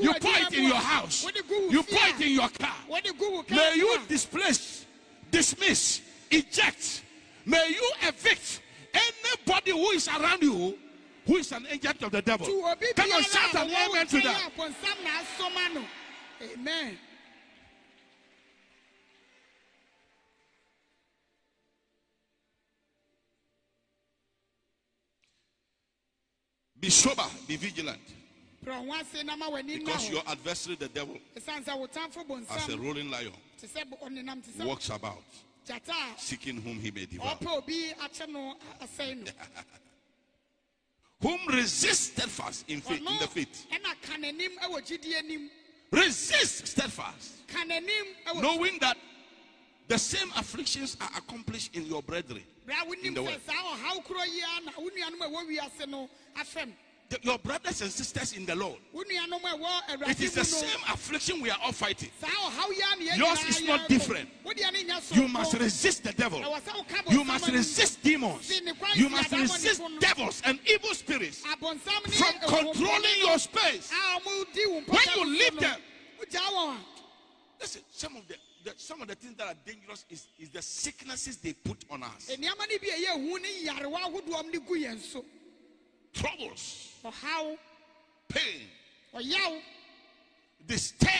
you pour it in your house, wode gu wo you pour it in your car. wode gu wo kaa May you displace, dismiss, eject. May you evict anybody who is around you who is an agent of the devil. Come on, shout an amen to that. a bonsam na asoma no. Amen. Be sober, be vigilant, Prɛ ho ase na ma w'ani nna because your adversary, the devil, Ɛsiane sɛ wo tamfo as a rolling lion, te sɛ bo- ɔnenam te sɛ walks about, seeking whom he may devour. ɔpɛ obi akyɛ no a- asɛe no. Whom resist steadfast in faith, in the faith. ɛna ka n'anim ɛwɔ gyidie anim. Resist steadfast, Ka n'anim ɛwɔ knowing that the same afflictions are accomplished in your brethren. in the world. saa ɔhaw korɔ yi a na wo nuanom a ɛwɔ wiase no afɛm. The- Your brothers and sisters in the Lord. Wo nuanom a ɛwɔ It is the same affliction we are all fighting. Saa ɔhaw yi a na yɛn Yours is not different. Wo deɛ ne nyɛ You must resist the devil. Ɛwɔ sɛ woka You must resist demons. See, ne kwan You must resist devils and evil spirits from controlling your space. a ɔmo di wo When you leave them. wogyaa wɔn a, Listen, some of the, the some of the things that are dangerous is, is the sicknesses they put on us. nneɛma no bi a ɛyɛ hu ne yarewa ahodoɔ m de gu yɛn so. Troubles, ɔhaw. pain, disturb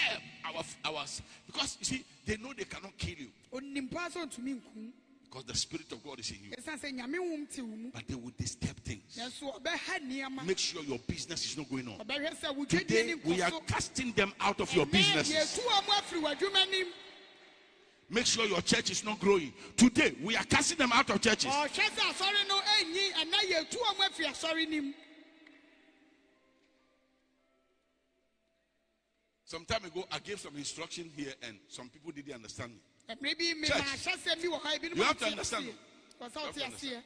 our ours because you see they know they cannot kill you. Onim paa sɛ ɔntumi nkum because the spirit of God is in you. ɛsiane sɛ nyame wom te wo mu. But they will disturb things. nanso ɔbɛha nneɛma. Make sure your business is not going on. ɔbɛhwɛ sɛ wo dwadie Today we are casting them out of your Ɛnnɛ, Make sure your church is not growing. Today we are casting them out of churches. ɔhwɛ sɛ asɔre no anyi ɛnɛ yɛtu ɔmo afiri asɔre nim Some time ago I gave some instruction here and some people didn't understand me. Eh, me Church, maahyɛ sɛm bi wɔ ha ebinom you have to understand. aseɛ. Wɔ sɛ You have ɔte to understand.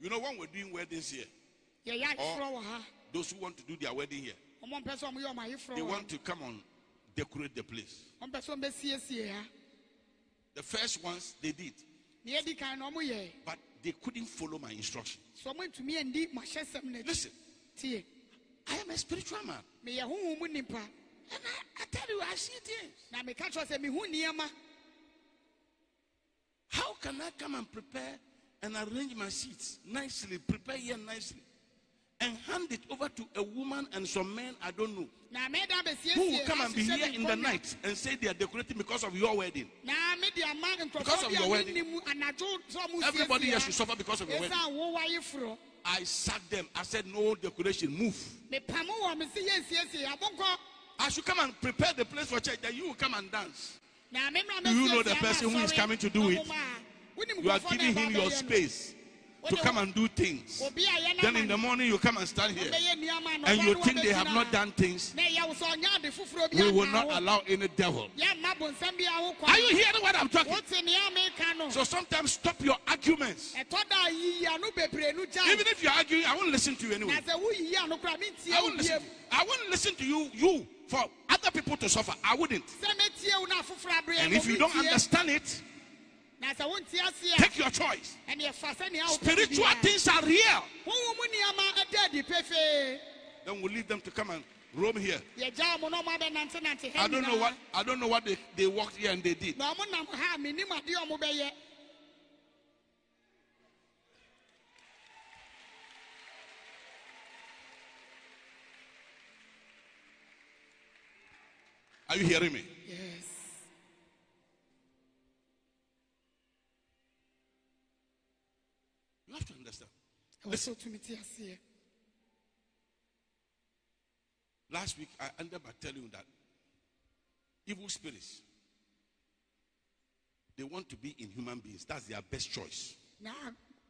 You know when we're doing weddings here, ayeforɔ those who want to do their wedding here, ɔmo mpɛ sɛ ɔmo yɛ ɔmo ayeforɔ they want to come on decorate the place. ɔmo pɛ sɛ ɔmo bɛsiesie ha The first ones they did, nea yɛdi kan no ɔmo yɛ but they couldn't follow my instruction. sɛ ɔmo ntumi andi mo ahyɛ sɛm n'akyi Listen, I am a spiritual man. meyɛ honhom mu nipa And I, I tell you, I see things. na meka kyerɛ sɛ mehu nneɛma How can I come and prepare and arrange my seats nicely, prepare here nicely, and hand it over to a woman and some men I don't know who will come and be here in the night and say they are decorating because of your wedding? na mede ama Because of your wedding. menim anadwo sɛ ɔmo Everybody here should suffer because of your wedding. ɛsiane wo wayeforɔ I sacked them. I said, No decoration, move. mepamo wɔ me se yɛnsiesie abonkɔ I should come and prepare the place for church that you will come and dance. Do you know the person who is coming to do it? You are giving him your space to come and do things. Then in the morning you come and stand here and you think they have not done things. We will not allow any devil. Are you hearing what I'm talking? So sometimes stop your arguments. Even if you're arguing, I won't listen to you anyway. I won't listen. To you. I won't listen to you. You for other people to suffer. I wouldn't. And if you don't understand it, take your choice. Spiritual things are real. Then we'll leave them to come and roam here. I don't know what I don't know what they, they walked here and they did. na ɔmo nam ha a menim adeɛ a ɔmo bɛyɛ Are you hearing me? yes You have to understand. Ɛwɔ sɛ otumi te Last week I ended by telling you that evil spirits they want to be in human beings. That's their best choice. na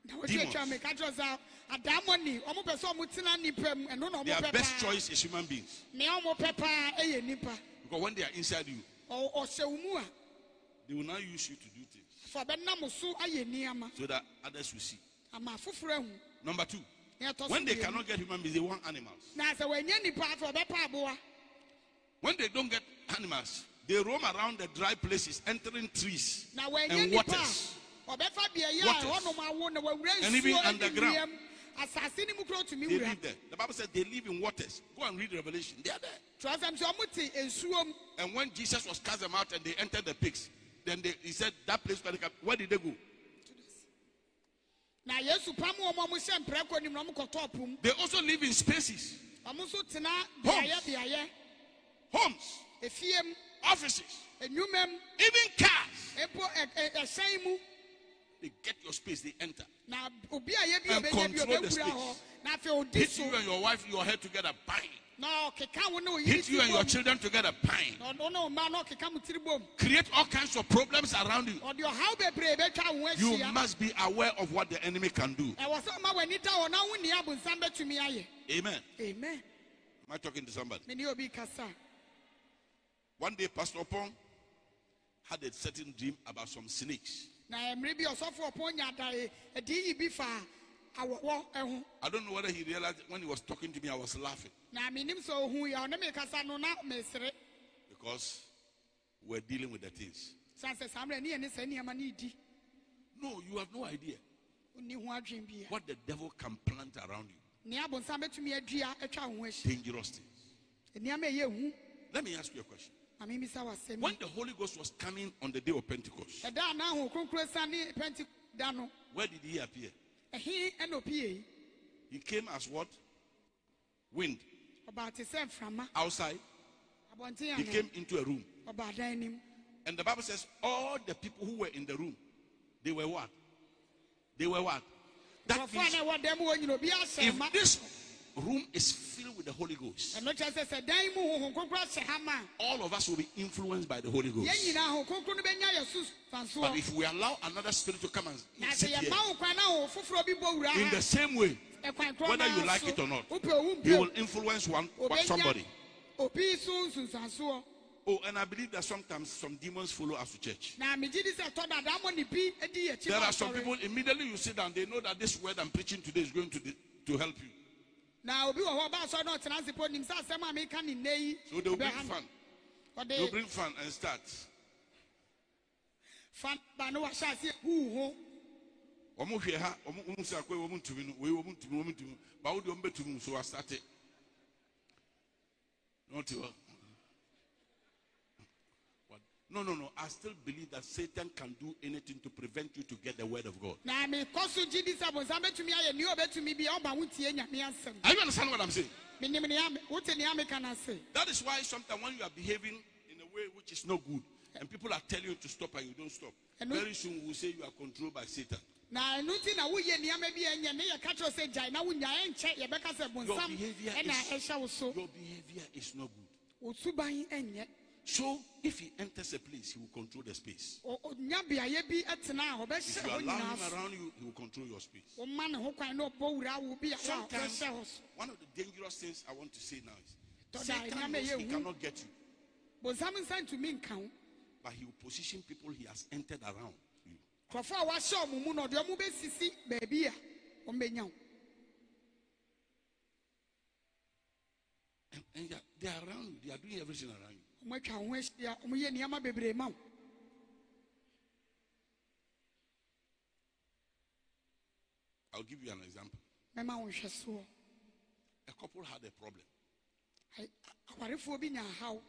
na wɔtwe atwa Demons. meka kyerɛ sɛ adaamɔ ni ɔmo pɛ sɛ ɔmo tena nipa mu ɛno na ɔmo Their best choice is human beings. nea ɔmo pɛ paa ɛyɛ nipa Because when they are inside you, Ɔ- ɔhyɛ wo mu they will now use you to do things fa ɔbɛnam so ayɛ nneɛma so that others will see. Ama afoforɔ ahu Number two, na ɛtɔ so when they cannot get human beings, they want animals. na sɛ wɔanyɛ nipa afɛ ɔbɛpa aboa When they don't get animals, they roam around the dry places, entering trees and waters. a ɔbɛfa beaeɛ a Waters. ɛhɔnom awo na wɔawura And even underground. wiam asase ne mu kuro tumi They live there. The Bible says they live in waters. Go and read Revelation. They are there. twerɛsɛm sɛ ɔmo te nsuo mu And when Jesus was cast them out and they entered the pigs, then they, he said, That place where they come, where did they go? na yesu pam wɔn a ɔmo hyɛ mprɛko nim na ɔmo kɔtɔ po mu They also live in spaces, ɔmo nso tena beaeɛ Homes. homes, offices, even cars. They get your space, they enter. na obi a yɛ bi And control the space. hɔ na afei odi Hit you and your wife, your head together, bang. Na ɔkeka wo ne oyiri Hit you and your children together, bang. na ɔno ne ɔma na ɔkeka mo tiri bom Create all kinds of problems around you. ɔde ɔhaw bebree bɛtwa wo You must be aware of what the enemy can do. ɛwɔ sɛ ɔma w'ani da hɔ na wo ni abonsam bɛtumi ayɛ Amen. amen Am I talking to somebody? mene obi kasa One day, Pastor Pong had a certain dream about some snakes. Na mmerɛ bi ɔsɔfo ɔpɔn nya dae ɛde yi bi fa awɔwɔ ɛho I don't know whether he realized when he was talking to me, I was laughing na menim sɛ ohu yɛ ɔne me kasa no na mesere because we're dealing with the things. san sɛ saa mmerɛ ne yɛ ne saa nneɛma ne di No, you have no idea wonni ho adwen bia what the devil can plant around you. nea abonsam bɛtumi adua atwa wo ho ahyia Dangerous things. nneɛma ɛyɛ hu Let me ask you a question. na memisa w'asɛm When the Holy Ghost was coming on the day of Pentecost, ɛda a na ho kronkro sa ne pɛnti da no where did he appear? He came as what? Wind. ɔbaa te sɛ mframa Outside, he came into a room. ɔbaa dan nim And the Bible says all the people who were in the room, they were what? They were what? That means na ɛwɔ dan mu hɔ nyina obi ahyɛ ma if this room is filled with the Holy Ghost, ɛno kyerɛ sɛ sɛ dan mu honhom kronkro ahyɛ ha ma a all of us will be influenced by the Holy Ghost. nyinaa ho kronkro no bɛnya yɛ so But if we allow another spirit to come and sit here, yɛma wo kwan na ho foforɔ bi bɔ wura in the same way, whether you like it or not, he will influence one, one obɛnya somebody. obi so nsunsuansoɔ Oh, and I believe that sometimes some demons follow us to church. na megye di sɛ tɔ dada mo ne bi di akyi There are some people immediately you sit down, they know that this word I'm preaching today is going to to help you. Na obi wɔ hɔ ɔba asɔre na ɔtena ase po nim sɛ asɛm a meka ne nnɛ yi So they will bring ɛbɛha no. fun. They'll ɔde bring fun and start. fa ba no wahyɛ ase huu ho Omo hwe ha, omo omo si akwa omo ntumi no, we omo ntumi omo ntumi. Ba wo de omo betumi so I start it. Not you. What? No, no, no. I still believe that Satan can do anything to prevent you to get the word of God. na mekɔ so gye di sɛ bonsam bɛtumi ayɛ nea ɔbɛtumi bi a ɔba wo tie nyame asɛm Are you understand what I'm saying? menim nea me- wote nea meka no ase That is why sometimes when you are behaving in a way which is not good, and people are telling you to stop and you don't stop, very soon we'll say you are controlled by Satan. na ɛno nti na woyɛ nneɛma bi ɛnyɛ ne yɛka kyerɛ sɛ gyae na wonyae nkyɛ yɛbɛka sɛ Your bonsam behavior ɛna is ɛhyɛ wo so your behavior is not good. wo suban ɛnyɛ So if he enters a place, he will control the space. O- ɔnya beaeɛ bi tena a If you allow him around you, he will control your space. woma ne ho kwan na ɔbɔ wura wo bi a Sometimes ɔbɛhyɛ hɔ so one of the dangerous things I want to say now is Satan knows he cannot get you, bonsam nsa ntumi nka wo but he will position people he has entered around you. nkurɔfoɔ a wahyɛ ɔmo mu no ɔde ɔmo bɛsisi baabi a ɔmbɛnya wo And, and they are around you, they are doing everything around you. Atwa ho ahyia yɛ nneɛma bebree ma wo I'll give you an example. mɛma wo nhwɛsoɔ A couple had a problem. Awarefoɔ bi nya ahaw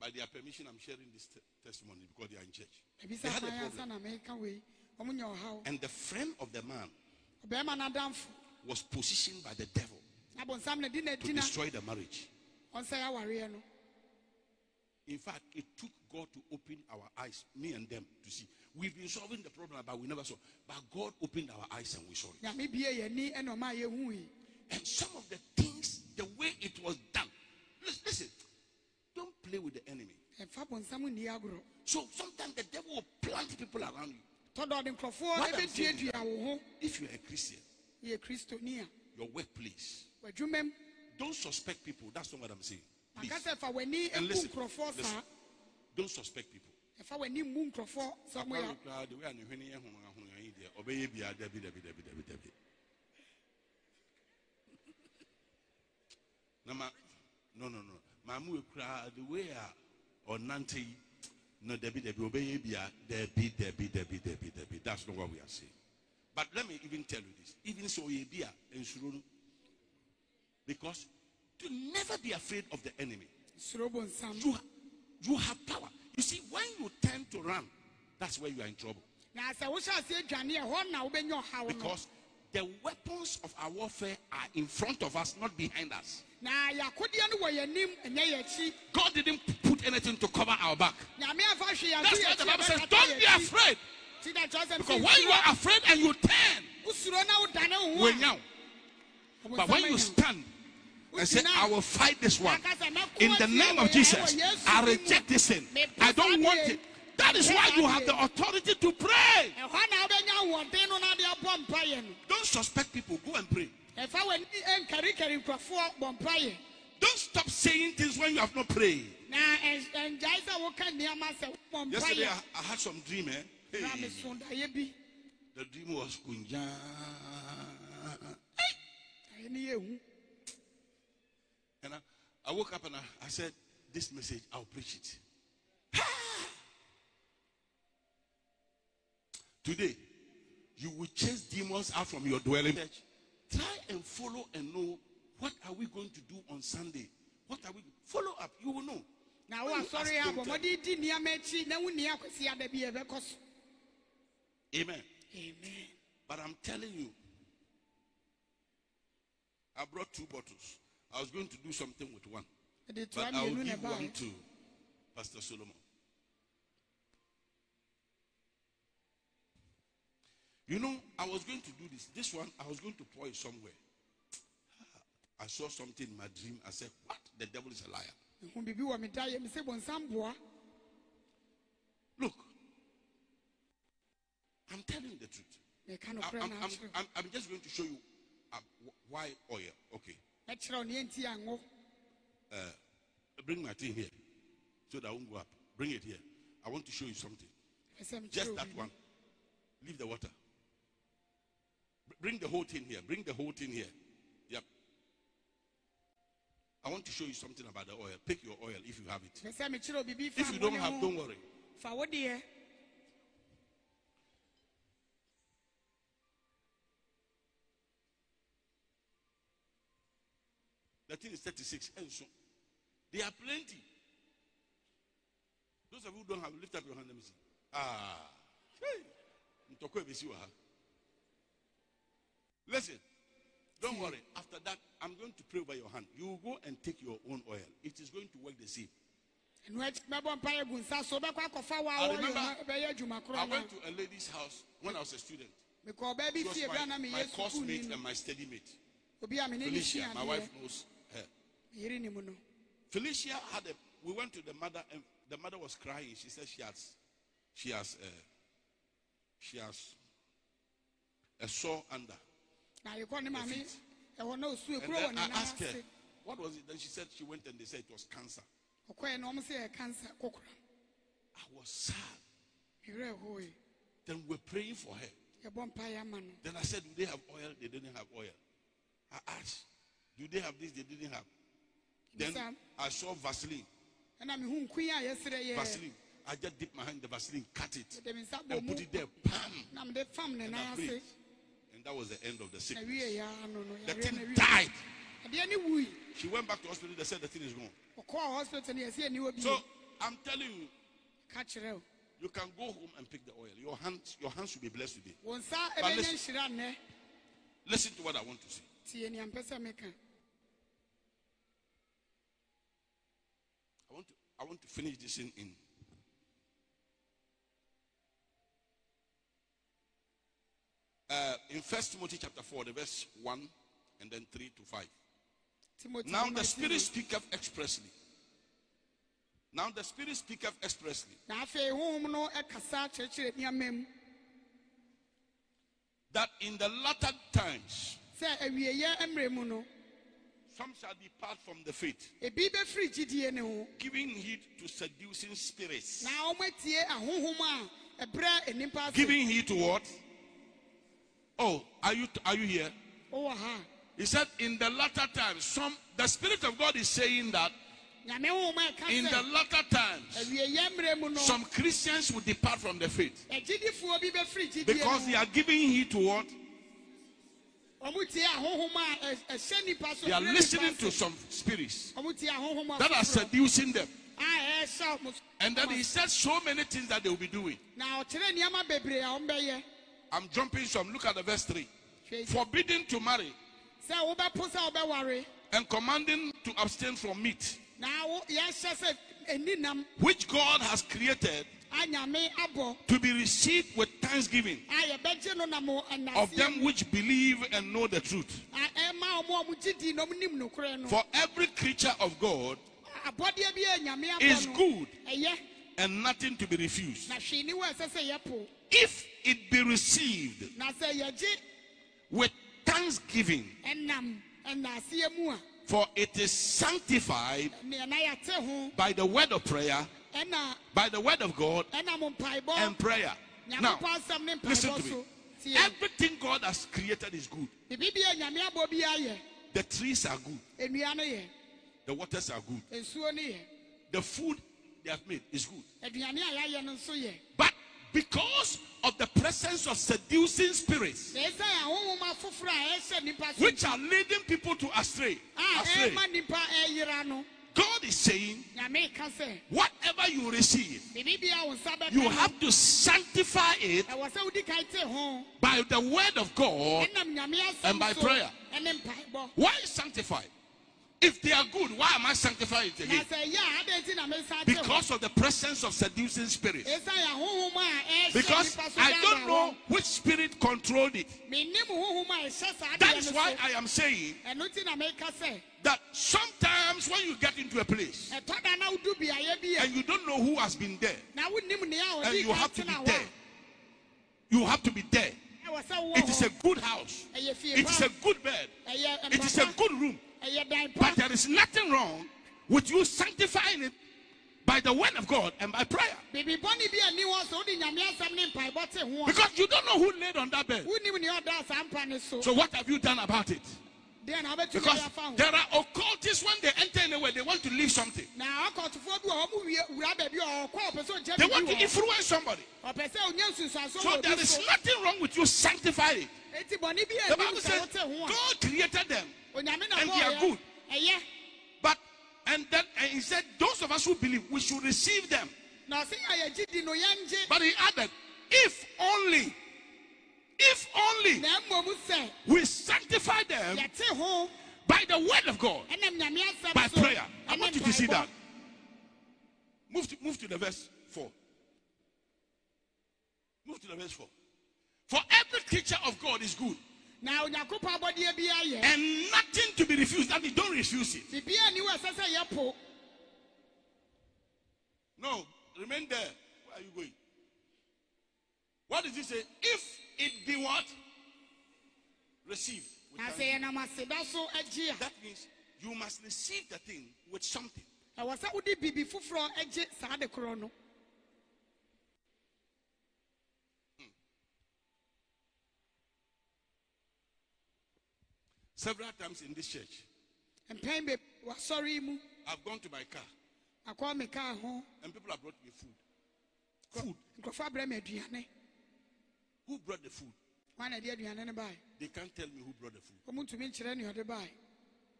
By their permission, I'm sharing this te- testimony because they are in church. ebi They sɛ had a kwan ansa problem. na meka wei ɔmo nya ɔhaw And the friend of the man ɔbɛrima n'adamfo was positioned by the devil na bonsam na di to n'adi destroy the marriage. Ɔnsɛ awareɛ no In fact, it took God to open our eyes, me and them, to see. We've been solving the problem, but we never saw. But God opened our eyes and we saw it. nyame bie yɛ ni ɛna ɔma yɛhu yi And some of the things, the way it was done. Listen, don't play with the enemy. Eh, ɛmfa bonsam nni agorɔ So sometimes the devil will plant people around you. tɔdɔ ɔde nkurɔfoɔ What I'm saying is ɛbɛtuatua that wo ho If you're a Christian, yɛ kristoni a your workplace, w'adwuma mu don't suspect people. That's not what I'm saying. Please. aka sɛ fa w'ani And listen, listen. Don't suspect people. ɛfa w'ani mmu nkurɔfoɔ sɛ ɔmo yɛ Apart from the way I know when you are home, you there, obey be a Debbie, Debbie, Debbie, Debbie, Debbie. No, ma, no, no, no. Mamu cry the way or Nanti, no, Debbie, Debbie, obey be a Debbie, Debbie, Debbie, Debbie, Debbie. That's not what we are saying. But let me even tell you this. Even so, ye be a insurance. Because to never be afraid of the enemy. You, you have power. You see, when you tend to run, that's where you are in trouble. na sɛ wohyɛ ase adwane ɛhɔ na wobɛnya ɔhaw no Because the weapons of our warfare are in front of us, not behind us. na yɛakodeɛ no wɔ yɛnim ɛnyɛ yɛakyi God didn't put anything to cover our back. nyame amfa hwe yɛn That's why the Bible says, don't be afraid. Nti na kyerɛ Because when you are afraid and you turn, But when you stand and say, I will fight this one, Aka sɛ, "Mɛko in the name of Jesus, I reject this sin. I don't want it. That is why you have the authority to pray. ɛhɔ na wobɛnya ahoɔden no na de abɔ mpayɛ no Don't suspect people. Go and pray. ɛfa w'ani ɛnkarikari nkurɔfoɔ bɔ mpayɛ Don't stop saying things when you have not prayed. na ɛn- ɛngyae sɛ woka nneɛma sɛ wobɔ Yesterday, I, I had some dream, eh? Hey, meso daeɛ bi the dream was kunja. Daeɛ no yɛhu And I, I woke up and I, I said, This message, I'll preach it. Today, you will chase demons out from your dwelling. Church, Try and follow and know what are we going to do on Sunday. What are we follow up? You will know. Now I'm sorry, ask asɔre a them, bɔ tell- mmɔde di nneɛma akyi na wonni akwasi ada bi a ɛbɛkɔ so Amen. amen But I'm telling you, I brought two bottles. I was going to do something with one. But I will give one to Pastor Solomon. You know, I was going to do this. This one, I was going to pour it somewhere. Ah, I saw something in my dream. I said, What? The devil is a liar. mehu biribi wɔ me daeɛ me sɛ bonsam boa Look, I'm telling you the truth. I- I'm, I'm, I'm, I'm just going to show you uh, why oil. Okay. ɛkyerɛ wo neɛ nti Bring my thing here so that I won't go up. Bring it here. I want to show you something. Just that one. Leave the water. Bring the whole thing here. Bring the whole thing here. Yep. I want to show you something about the oil. Pick your oil if you have it. pɛ sɛ mekyerɛ wo biribi fa If you don't have, don't worry. Fa wo deɛ The thing is 36. And so there are plenty. Those of you who don't have, lift up your hand. Let me see. Ah. Hey. Listen. Don't worry. After that, I'm going to pray over your hand. You go and take your own oil. It is going to work the same. I remember- I went to a lady's house when I was a student. She was my, my course mate and my study mate. Felicia, my wife knows her. yere ne mu no Felicia had a. We went to the mother, and the mother was crying. She said she has, she has, uh, she has a sore under. na yɛkɔ ne maame feet. ɛwɔ na osu And then I asked her, what was it? Then she said she went and they said it was cancer. ɔkɔɛ na ɔmo sɛ yɛ kansa kokora I was sad. mewurɛ ɛhɔ yi Then we're praying for her. yɛbɔ mpa yɛ ama no Then I said, do they have oil? They didn't have oil. I asked, do they have this? They didn't have. Then I saw Vaseline. ɛna mehu nkui a yɛserɛ yɛ Vaseline. I just dipped my hand in the Vaseline, cut it, mede me nsa and put it there. Pam! na mede fam ne And I prayed. And that was the end of the sickness. wie yɛ ano no The thing died. She went back to hospital. They said the thing is gone. ɔkɔɔ hospital no yɛsɛ aniwa bi So I'm telling you, ka kyerɛ o you can go home and pick the oil. Your hands, your hands will be blessed today. But listen- Listen to what I want to say. tie nea mpɛ sɛ meka I want to, I want to finish this in, in uh, in First Timothy chapter four, the verse one, and then three to five. timothy Now the Spirit speaketh expressly. Now the Spirit speaketh expressly na afei honhom no ɛkasa kyerɛkyerɛ nneɛma mu that in the latter times some shall depart from the faith, ebi bɛfiri gyidie ne ho giving heed to seducing spirits. na wɔmatie ahohom a ɛbrɛ nnipa ase Giving heed to what? Oh, are you are you here? wowɔ ha He said, in the latter times, some the Spirit of God is saying that nyame honhom a ɛka in the latter times, awieyɛ mmerɛ mu no some Christians will depart from the faith agyidifoɔ bi bɛfiri gyidie because they are giving heed to what? Eh, eh, they are listening to some spirits ɔmo tie ahohom that are seducing them. a ɛhyɛ ɔmo so- And then he said so many things that they will be doing. na ɔkyerɛ nneɛma bebree a ɔmo bɛyɛ I'm jumping some. Look at the verse 3. Hwɛ. Forbidding to marry sɛ wobɛpo sɛ wobɛware and commanding to abstain from meat, na wo- yɛhyɛ sɛ ɛni nam which God has created a nyame abɔ to be received with thanksgiving a yɛbɛgye no nam of them which believe and know the truth. a ɛma ɔmo a ɔmo gye di na ɔmo nim nokorɛ no. For every creature of God abɔdeɛ bi a nyame abɔ is good and nothing to be refused. na hwee ni wɔ ɛsɛ sɛ yɛpo. If it be received na sɛ yɛgye with thanksgiving, ɛnam ɛnaseɛ mu a for it is sanctified nea na yɛte ho by the word of prayer, by the word of God and prayer. Now, nyankopɔn asɛm ne listen to me. Everything God has created is good. biribi bi a nyame abɔ bi ayɛ The trees are good, nnua no yɛ the waters are good, nsuo no yɛ the food they have made is good. aduane a yɛayɛ no nso yɛ. But because of the presence of seducing spirits, na ɛsɛ ahohom afoforɔ a ɛhyɛ nipa so. which are leading people to astray, astray, ɛma nipa ɛyera no God is saying, nyame ka sɛ whatever you receive, biribi bi a wo nsa bɛka you have to sanctify it ɛwɔ sɛ wodi kan te ho by the word of God. ɛnam nyame asɛm And by prayer. Why sanctify? If they are good, why am I sanctifying it na again? sɛ yɛ a adɛn nti na mesa te ho Because of the presence of seducing spirits. ɛsiane ahohom a ɛhyɛ Because I don't know which spirit controlled it. menim honhom a ɛhyɛ saa That is why I am saying ɛno nti na meka sɛ that sometimes when you get into a place ɛtɔ da na wodu beaeɛ bi a and you don't know who has been there, na wonim nea a and you have to be there, you have to be there. a ɛwɔ sɛ wowɔ It is a good house, it is a good bed, it is a good room. But there is nothing wrong with you sanctifying it by the word of God and by prayer. biribi bɔne bi ani hɔ sɛ wode nyame asɛm ne mpaebɔ te ho a Because you don't know who laid on that bed. wonim nea ɔda saa mpa ne so what have you done about it? deɛ na wobɛtumi Because ayɛ afa ho there are occultists when they enter anywhere, they want to leave something. na akɔtofoɔ bi wɔ hɔ mo wie- wura baabi a ɔkɔ ɔpɛ sɛ ɔgya They want to influence somebody. hɔ. ɔpɛ sɛ ɔnya nsunsuaso So there is nothing wrong with you sanctifying it. enti bɔne bi The Bible says wote ho a God created them and they are good. But and then and he said, those of us who believe, we should receive them. na ɔse a yɛgye di no yɛngye But he added, if only, if only we sanctify them by the word of God, ɛnam nyame asɛm by prayer. I want you to see that. Move to move to the verse 4. Move to the verse 4. For every creature of God is good, na onyankopɔn abɔdeɛ bi ayɛ and nothing to be refused. That means don't refuse it. biribiaa ni wɔ ɛsɛ sɛ yɛpo No, remain there. Where are you going? What does he say? If it be what? Receive. na sɛ thanksgiving. yɛnam aseda so agye a That means you must receive the thing with something. ɛwɔ sɛ wode biribi foforɔ agye saa de korɔ no Several times in this church, mpɛn be wasɔre yi mu I've gone to my car akɔ me kaa ho and people have brought me food. Food. nkurɔfoɔ abrɛ me aduane Who brought the food? wana de aduane no bae They can't tell me who brought the food. ɔmu ntumi nkyerɛ ne ɔde bae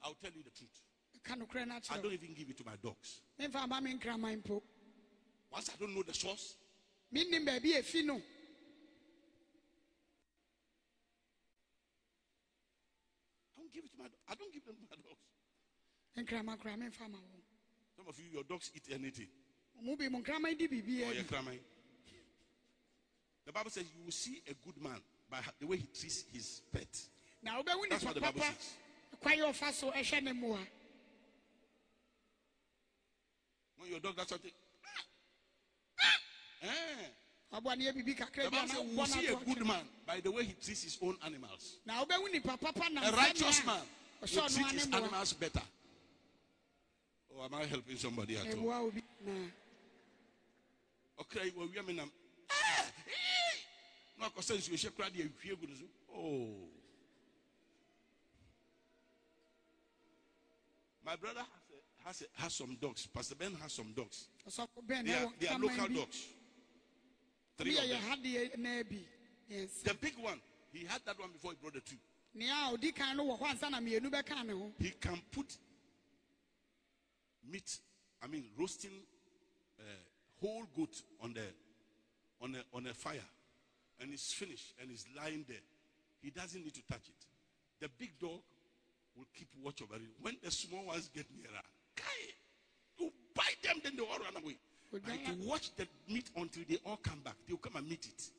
I'll tell you the truth. ka nokorɛ no I don't even give it to my dogs. wo ama me nkraman mpo Once I don't know the source, mennim baabi a ɛfi no I don't give it to my I don't give them to my dogs. nkraman koraa memfa ma Some of you, your dogs eat anything. ɔmu bi mu nkraman di Oh, biribiaa you're bi crying. The Bible says you will see a good man by the way he treats his pet. Now, That's what the Bible says. kwan yɛ ɔfa so ɛhwɛ When your dog does something, ah, ah, eh. Ɔboa ne yɛ biribi kakra the Bible says we wobɔ will see a good man by the way he treats his own animals. na wobɛhu nipa papa nam A righteous man will treat his animals better. Oh, am I helping somebody at all? ɛboa obi na Okay, well, we are men. Eh. No, because since you shake crowd, you hear. Oh, my brother has, a, has, a, has some dogs. Pastor Ben has some dogs. ɔsɔfo bɛn They na are, they are local bi dogs. Three of them. naa bi Yes. The big one, he had that one before he brought the two. nea a ɔdi kan no wɔ hɔ ansa na mmienu bɛka ne ho He can put meat, I mean, roasting uh, whole goat on the on a on a fire, and it's finished and it's lying there. He doesn't need to touch it. The big dog will keep watch over it. When the small ones get nearer, you bite them, then they all run away. And to watch the meat until they all come back. They'll come and meet it.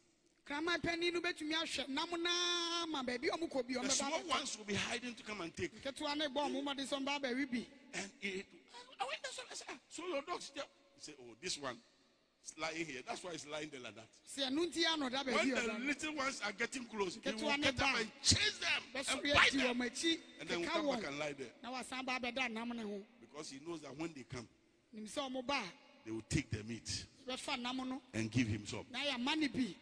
kraman panin no bɛtumi ahwɛ nam naa ma baabi a ɔmo kɔ bi The small ones will be hiding to come and take. ketewa ne bɔ ɔmo mɔde sɔn ba baabi bi And it, I went there, so I said, "Ah, so your dog's there. He said, oh, this one is lying here. That's why it's lying there like that. sɛ ɛnu nti ano da When the little ones are getting close, he will get up and chase them and bite them. And then keka come back and lie there. na wasan ba abɛda nam ne ho Because he knows that when they come, nim sɛ ɔmo ba they will take the meat a bɛfa nam no and give him some. na yɛ ama ne bi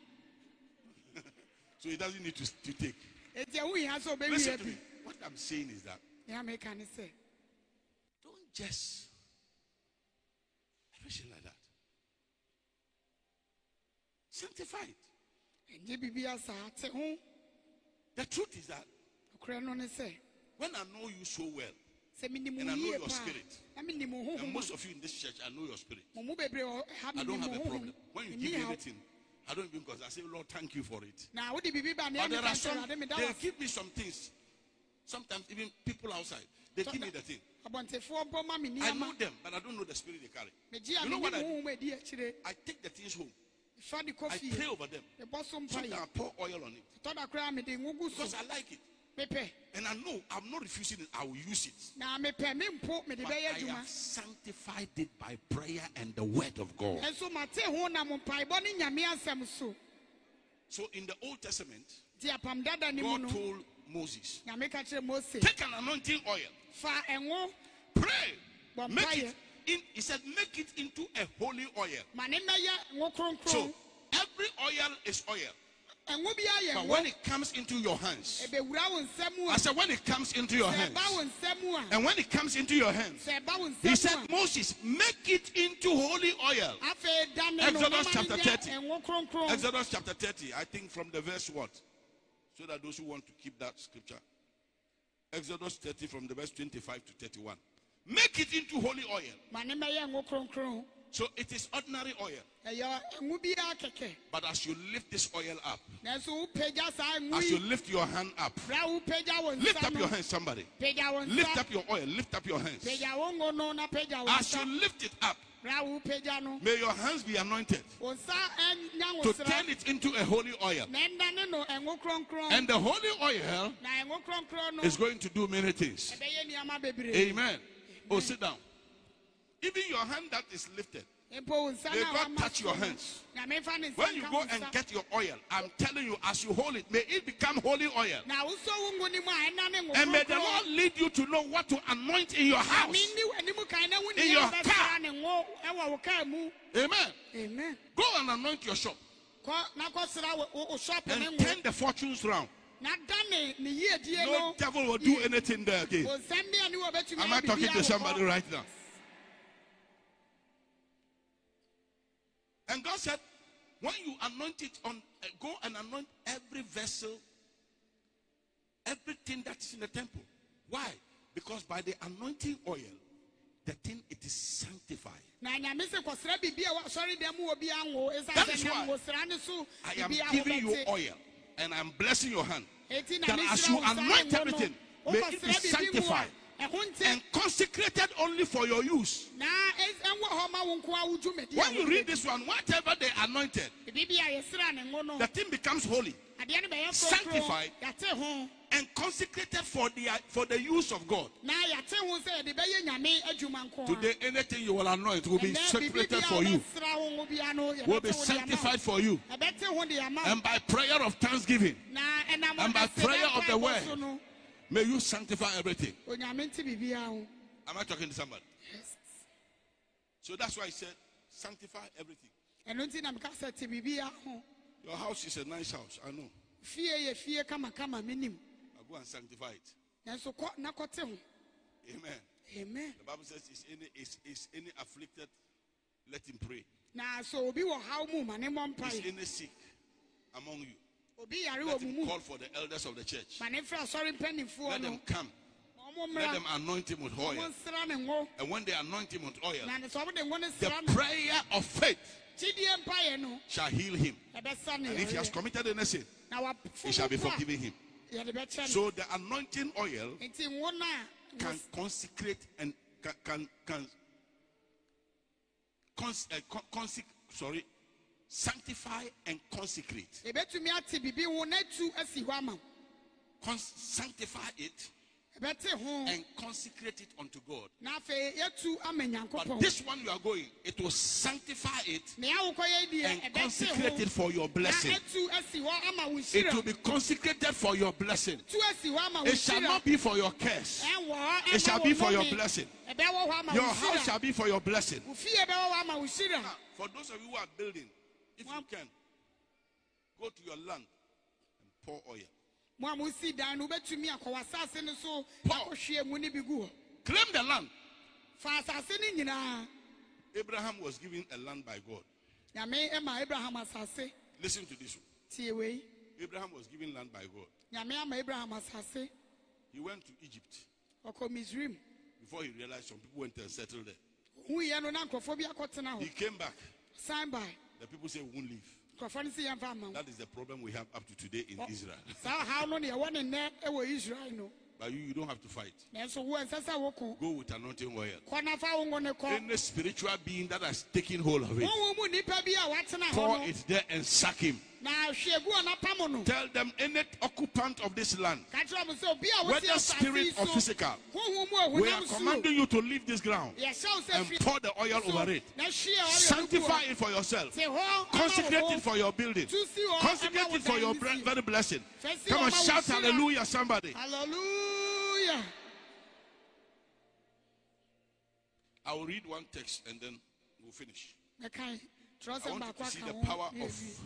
So he doesn't need to, to take. eti ɛho hia sɛ ɔbɛwi Listen to me. What I'm saying is that nea meka ne sɛ don't just like that. Sanctify it. ɛnyɛ biribi asa te ho The truth is that ɔkorɛ no ne sɛ when I know you so well, And I know your spirit. and most of you in this church, I know your spirit. mo mu bebree wɔ ha I don't have a problem. When you give me anything, I don't even because I say, Lord, thank you for it. na wode biribi But there are some, they give me some things. Sometimes even people outside, they give me the thing. abɔntefoɔ bɔ ma me I know them, but I don't know the spirit they carry. You know what I akyire I take the things home. fa de kɔ I pray over them. Sometimes I pour oil on it tɔ da koraa mede ngo gu so because I like it. Mepɛ And I know I'm not refusing it. I will use it. na mepɛ mempo mede But I have sanctified it by prayer and the word of God. ɛnso mate ho nam mpaebɔ ne nyame asɛm so So in the Old Testament, nti apam dada ne mu God told Moses, nyame ka kyerɛ mose take an anointing oil, fa pray, bɔ make it in. He said, make it into a holy oil. ma ne mmɛyɛ ngo kronkron So every oil is oil. Ɛngo bi ayɛ But when it comes into your hands, ɛbɛwura wo nsɛm mu I said, when it comes into your hands, ɛba wo nsɛm mu a and when it comes into your hands, sɛ ɛba wo he said, Moses, make it into holy oil. a afei da ne no Exodus chapter 30. nyɛ ɛngo kronkron Exodus chapter 30, I think from the verse what? So that those who want to keep that scripture. Exodus 30 from the verse 25 to 31. Make it into holy oil. Ma ne mɛyɛ ngo kronkron So it is ordinary oil. ɛyɛ ngo biara kɛkɛ But as you lift this oil up, nanso wopagya saa ngo as you lift your hand up, lift up your hand, somebody. Lift up your oil, lift up your hands. pagya wo ngo no na pagya wɔ As you lift it up, bra wopagya no may your hands be anointed ɛnya eh, to turn it into a holy oil. na ɛndane no eh, ɛngo kronkron And the holy oil na eh, ɛngo kronkron no is going to do many things. ɛbɛyɛ nneɛma bebree Amen. Oh, sit down. Even your hand that is lifted, mpo wo nsa May God touch your hands. nyame fa ne nsa when you go and get your oil, I'm telling you, as you hold it, may it become holy oil. na wosɔ wo ngo no mu a ɛnane ngo And may the. Lord lead you to know what to anoint in your house. Nyame nni w'anim kan na wo In your car. ne ngo ɛwɔ wo kaa mu Amen. amen Go and anoint your shop and turn the fortunes round. na da ne ne No devil will do anything there again. wo nsɛm bia ne wɔ bɛtumi Am I talking to somebody right now? And God said, when you anoint it on, uh, go and anoint every vessel, everything that's in the temple. Why? Because by the anointing oil, the thing it is sanctified. na nyame sɛ kɔsra biribi a wɔasɔre dɛm wɔ bi anwo ɛsiane That is why ngosra ne so I am giving you oil and I'm blessing your hand. that as you anoint everything, may it be wokɔsra biribi mu a sanctified and consecrated only for your use. na ɛs- ɛnwɔ hɔ ma wo nko a wo dwumadi a When you read this one, whatever they anointed, biribi a yɛsra ne ngo no the thing becomes holy adeɛ no bɛyɛ Sanctified. kronkron yɛte ho and consecrated for the for the use of God. na yɛte ho sɛ yɛde bɛyɛ nyame adwuma nko a. Today, anything you will anoint will be separated for you, wobɛsra wo ngo bia no, yɛbɛte will be wo de ama wo. sanctified for you, ɛbɛte ho de ama wo. and by prayer of thanksgiving, and by prayer of the word. May you sanctify everything. onyame nte biribiara ho Am I talking to somebody? Yes. So that's why I said, sanctify everything. ɛno nti na meka sɛ te biribiara ho Your house is a nice house, I know. fie yɛ fie kamakama menim I'll go and sanctify it. nanso kɔ na kɔte ho Amen. amen The Bible says, is any is, is any afflicted, let him pray. na so obi wɔ haw mu ma ne mmɔ Is any sick among you, let him call for the elders of the church. ma ne frɛ asɔre mpanimfoɔ Let them come. Let them anoint him with oil. nsra ne ngo And when they anoint him with oil, na ne sɛ ɔmo de ngo no the prayer of faith gyidie mpaeɛ no shall heal him. And if he has committed any sin, he shall be forgiven him. yɛde bɛkyɛ no So the anointing oil nti ngo no a can consecrate and can can, can cons, uh, con, consec, sorry, sanctify and consecrate. ɛbɛtumi ate biribi ho na atu asi hɔ ama wo. Cons, sanctify it and consecrate it unto God. na afei yɛtu ama But this one you are going, it will sanctify it nea wokɔyɛ deɛ and consecrate it for your blessing. atu asi hɔ ama wo It will be consecrated for your blessing. tu asi hɔ ama wo It shall not be for your curse. It shall be for your blessing. ɛbɛwɔ hɔ ama Your house shall be for your blessing. wo fie bɛwɔ hɔ ama wo nhyira ah, For those of you who are building, if you can, go to your land and pour oil. mo a mosi dan no wobɛtumi akɔ w'asase no so akɔhwie mu ne bi gu hɔ Claim the land. fa asase no nyinaa Abraham was given a land by God. nyame ɛma abraham asase Listen to this one. tie wei Abraham was given land by God. nyame ama abraham asase He went to Egypt ɔkɔ misraim before he realized some people went and settled there. huiɛ no na nkurɔfoɔ bi akɔtena He hɔ came back. san by The people say we won't leave. nkurɔfoɔ no si yɛmfa ama wo That is the problem we have up to today in Israel. saa haw no deɛ ɛwɔ ne nnɛ ɛwɔ israel no But you, you don't have to fight. nanso wo ɛnsɛ sɛ woko Go with anointing oil. kɔ na fa wo ngo ne kɔ Any spiritual being that has taken hold of it, wowo mu nnipa bi a watena hɔ pour it there and sack him. Na hwɛ gu ɔna pam no Tell them any occupant of this land, ka kyerɛ mo sɛ obi a wosi whether spirit or physical, honhom mu a we are commanding you to leave this ground yɛhyɛ wo sɛ and pour the oil over it. na hwie ɔyɛ Sanctify it for yourself. te hɔ ama wo Consecrate it for your building. Tu si hɔ Consecrate it for your very blessing. Come on, hɔ ma wo shout hallelujah, somebody. hallelujah I will read one text and then we'll finish. I want you to see the power of.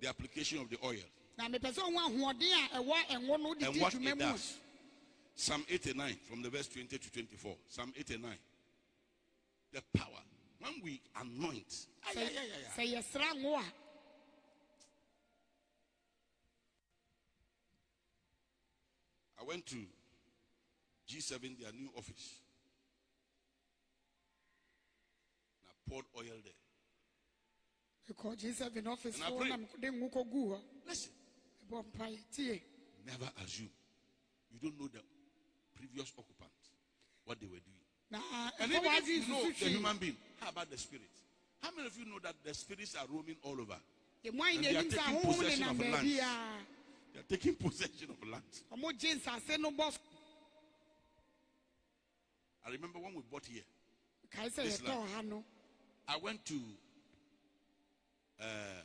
The application of the oil na mepɛ sɛ ohu ahoɔden a ɛwɔ ɛngo no de and di what dwuma it mu does. Psalm 89 from the verse 20 to 24. Psalm 89. The power. When we anoint, sɛ yɛsra ngo a I went to G7, their new office. And I poured oil there. Ɛkɔ g7 office And I fo pray. na mede ngo kɔguu hɔ Listen, never assume. You don't know the previous occupant, what they were doing. na And even if you know the human being, how about the spirit? How many of you know that the spirits are roaming all over? And they are taking possession of lands. baabiaa They are taking possession of land. ɔmo gye nsase no bɔ I remember when we bought here, This ha no I went to, uh,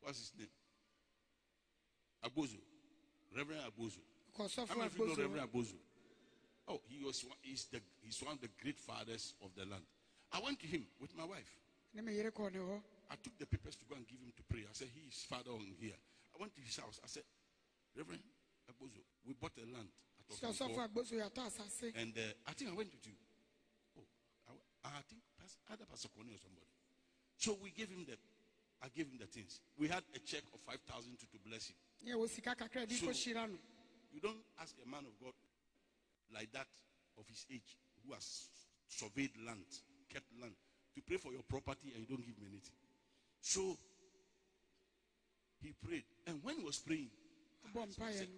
what's his name? Abozo, Reverend Abozo. How many of you know Reverend Abozo? Oh, he was one, he's, the, he's one of the great fathers of the land. I went to him with my wife. ne me yere kɔɔ ne hɔ I took the papers to go and give him to pray. I said, he is father on here. I went to his house. I said, Reverend Abozo, we bought a land. at sɛ ɔsɔfo Okanko, agboso yɛatɔ asase and uh, I think I went with you. Oh, I, I think either Pastor Connie or somebody. So we gave him the, I gave him the things. We had a check of 5,000 to, to bless him. ne ɛwɔ sika kakra de So- You don't ask a man of God like that of his age who has surveyed land, kept land, to pray for your property and you don't give him anything. So he prayed. And when he was praying, I ah, said,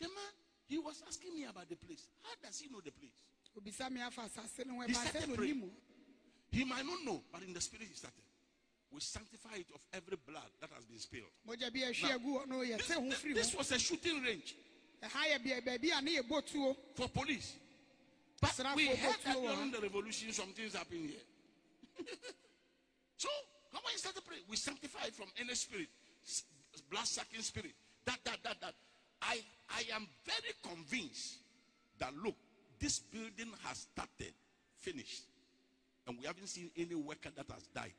the man, he was asking me about the place. How does he know the place? obisa me afa asase no ho He started praying. He might not know, but in the spirit he started. We sanctify it of every blood that has been spilled. mogya bi ahwi agu hɔ no This, yɛsɛ ho firi this was a shooting range ɛha yɛ bia- baabi a ne yɛbɔ for police. But we heard that during the revolution, some things happened here. so, how when you started praying, we sanctify it from any spirit, blood sucking spirit. That, that, that, that. I, I am very convinced that look, this building has started, finished, and we haven't seen any worker that has died.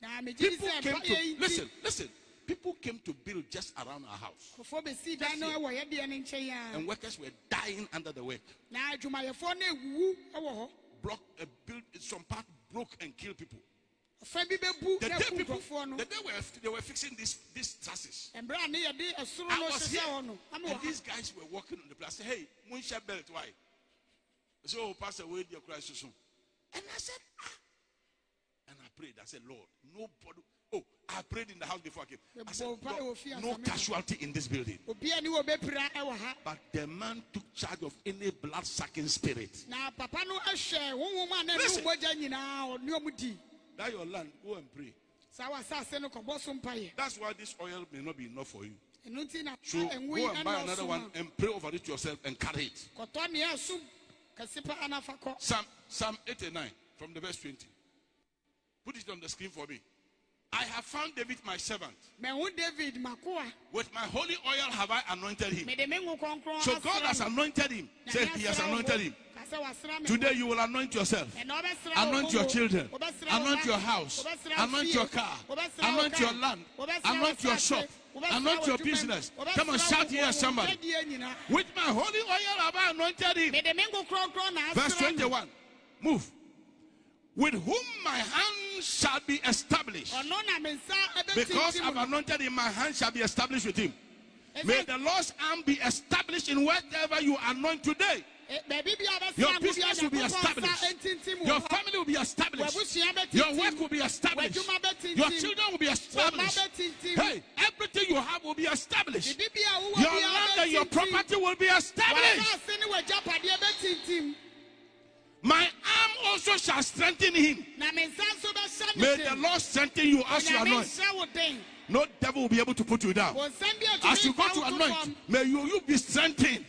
na megye di People came to listen, listen. People came to build just around our house, nkurɔfoɔ bɛsii dan no That's it. wɔ yɛdeɛ no nkyɛn a and workers were dying under the work. na adwumayɛfoɔ no awuwu wɔ hɔ Block, uh, build, some part broke and killed people. The day people, the day were, they were fixing this, these trusses. mmerɛ a ne yɛde ɛsoro I was here, hɔ no ama and these guys were walking on the place. "Hey, Munsha belt, why?" Said, "Oh, Pastor, wait your Christ soon." And I said, "Ah," and I prayed. I said, "Lord, nobody." Oh, I prayed in the house before I came. I said, "Lord, "No casualty in this building." obia ne wɔ bɛpira ɛwɔ ha But the man took charge of any blood-sucking spirit. na papa no ahwɛ honhom a Listen. ɛne mogya nyinaa ɔne ɔm di That your land, go and pray. saa wasase no kɔbɔ so mpaeɛ That's why this oil may not be enough for you. ɛno nti na So ɛnwo go yi and buy ɛna another one and pray over it yourself and carry it. Kɔtɔ nea ɛsom kɛse pa Psalm, Psalm 89 from the verse 20. Put it on the screen for me. I have found David my servant. mahu david makoa With my holy oil have I anointed him. mede me ngo kronkron So God has anointed him. Say he has anointed him. Today you will anoint yourself. Anoint your children. Anoint your house. Anoint your car. Anoint your land. Anoint your shop. Anoint your business. Come on, shout here, somebody. With my holy oil have I anointed him. mede me ngo kronkron na Verse 21. Move. With whom my hand shall be established. ɔno na me nsa Because I've anointed him, my hand shall be established with him. May the Lord's arm be established in whatever you anoint today. Baabi bi a ɔbɛsra Your business will be established. Your family will be established. Your work will be established. Your children will be established. Hey, everything you have will be established. Biribi bi a wowɔ Your land and your property will be established. W'asase ne w'agyapadeɛ bɛtintim. My arm also shall strengthen him. na me nsa nso bɛhyɛ ne May the. Lord strengthen you as you anoint. Nhyɛ wo den. No devil will be able to put you down. Wo nsɛm bi a As you go to anoint, may you, you be strengthened.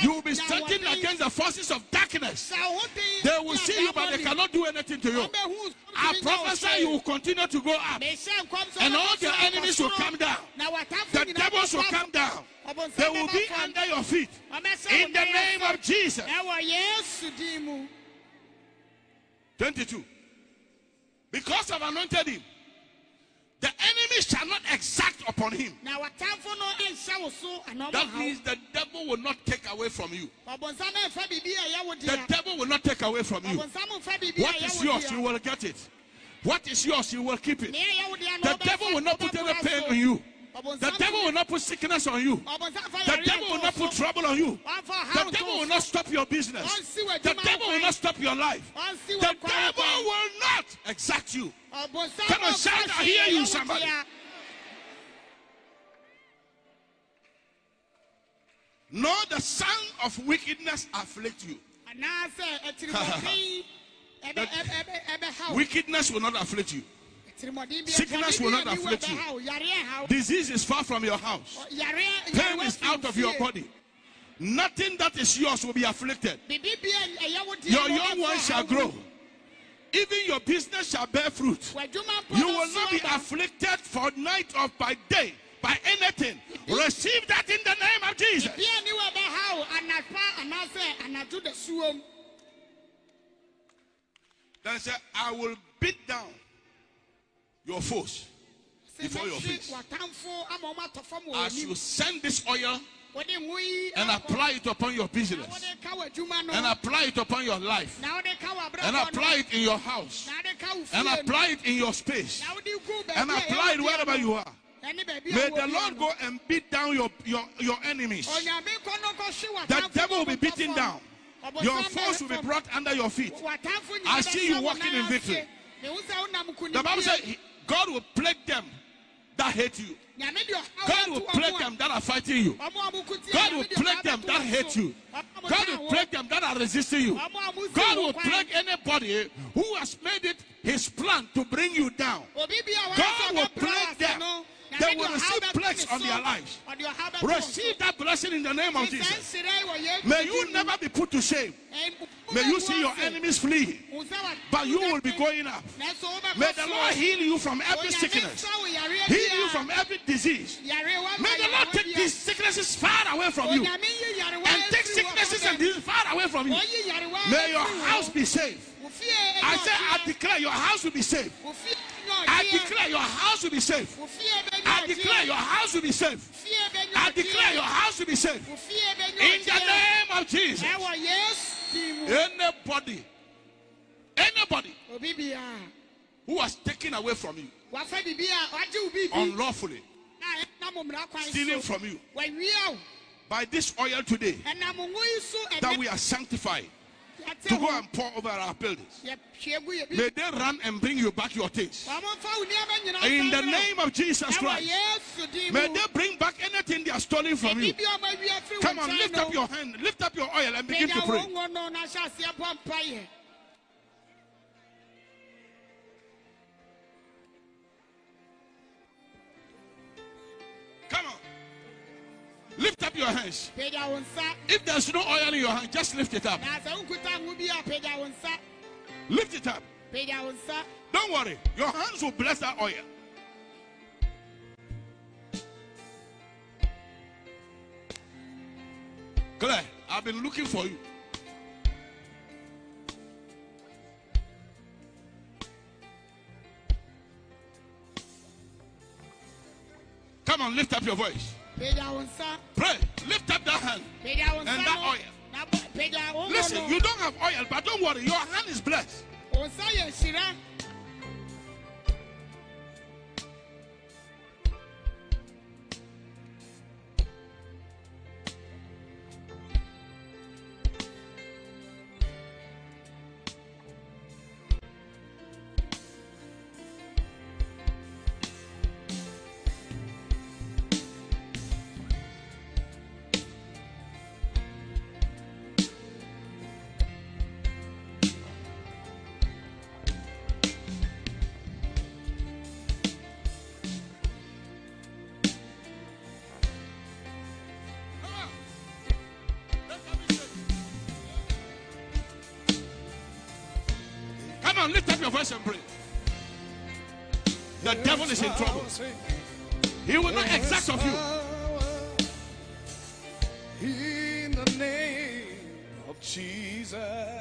You will be strengthened against the forces of darkness. Sa wo den They will see you, but they cannot do anything to you. I tumi nya wo prophesy you will continue to go up. Mehyɛ nkɔm sɛ And all the soro enemies will come down. The devils will come down. They will be under your feet. In the name of Jesus. Ɛwɔ Yesu din mu. 22. Because I've anointed him, the enemy shall not exact upon him. Na w'atamfo no nhyɛ so That means the devil will not take away from you. Ɔbonsam mfa biribi a ɛyɛ wo The devil will not take away from you. Ɔbonsam mfa biribi a What is yours, you will get it. What is yours, you will keep it. Nea ɛyɛ wo dea na The devil will not put any pain on you. The devil will not put sickness on you. The devil will not put trouble on you. The devil will not stop your business. The devil will not stop your life. The devil will not exact you. Come on, shout, I hear you, somebody. No, the son of wickedness afflict you. Wickedness will not afflict you. Sickness will not afflict you. Disease is far from your house. Pain is out of your body. Nothing that is yours will be afflicted. Your young ones shall grow. Even your business shall bear fruit. You will not be afflicted for night or by day by anything. Receive that in the name of Jesus. Then say, I will beat down your foes before your face. As you send this oil and apply it upon your business, and apply it upon your life, and apply it in your house, and apply it in your space, and apply it wherever you are. May the Lord go and beat down your, your, your enemies. The devil will be beaten down. Your foes will be brought under your feet. I see you walking in victory. The Bible says God will plague them that hate you. God will plague them that are fighting you. God will plague them that hate you. God will plague them that are resisting you. God will plague anybody who has made it his plan to bring you down. God will plague them. They will receive plagues on their lives. Receive that blessing in the name of Jesus. May you never be put to shame. May you see your enemies flee, but you will be going up. May the Lord heal you from every sickness, heal you from every disease. May the Lord take these sicknesses far away from you and take sicknesses and diseases far away from you. May your house be safe. I say, I declare your house will be safe. I declare your house will be safe. I declare your house will be safe. I declare your house will be safe. In the name of Jesus. Anybody, anybody who was taken away from you unlawfully, stealing from you by this oil today that we are sanctified to go and pour over our buildings. May they run and bring you back your things. In the name of Jesus Christ. May they bring back anything they are stealing from you. Come on, lift up your hand, lift up your oil and begin to pray. Come on. Lift up your hands. If there's no oil in your hand, just lift it up. Lift it up. Don't worry. Your hands will bless that oil. Claire, I've been looking for you. Come on, lift up your voice. Pray. Lift up that hand and that oil. Listen, you don't have oil, but don't worry. Your hand is blessed. Voice and pray. The devil is in trouble. He will not exact of you. In the name of Jesus,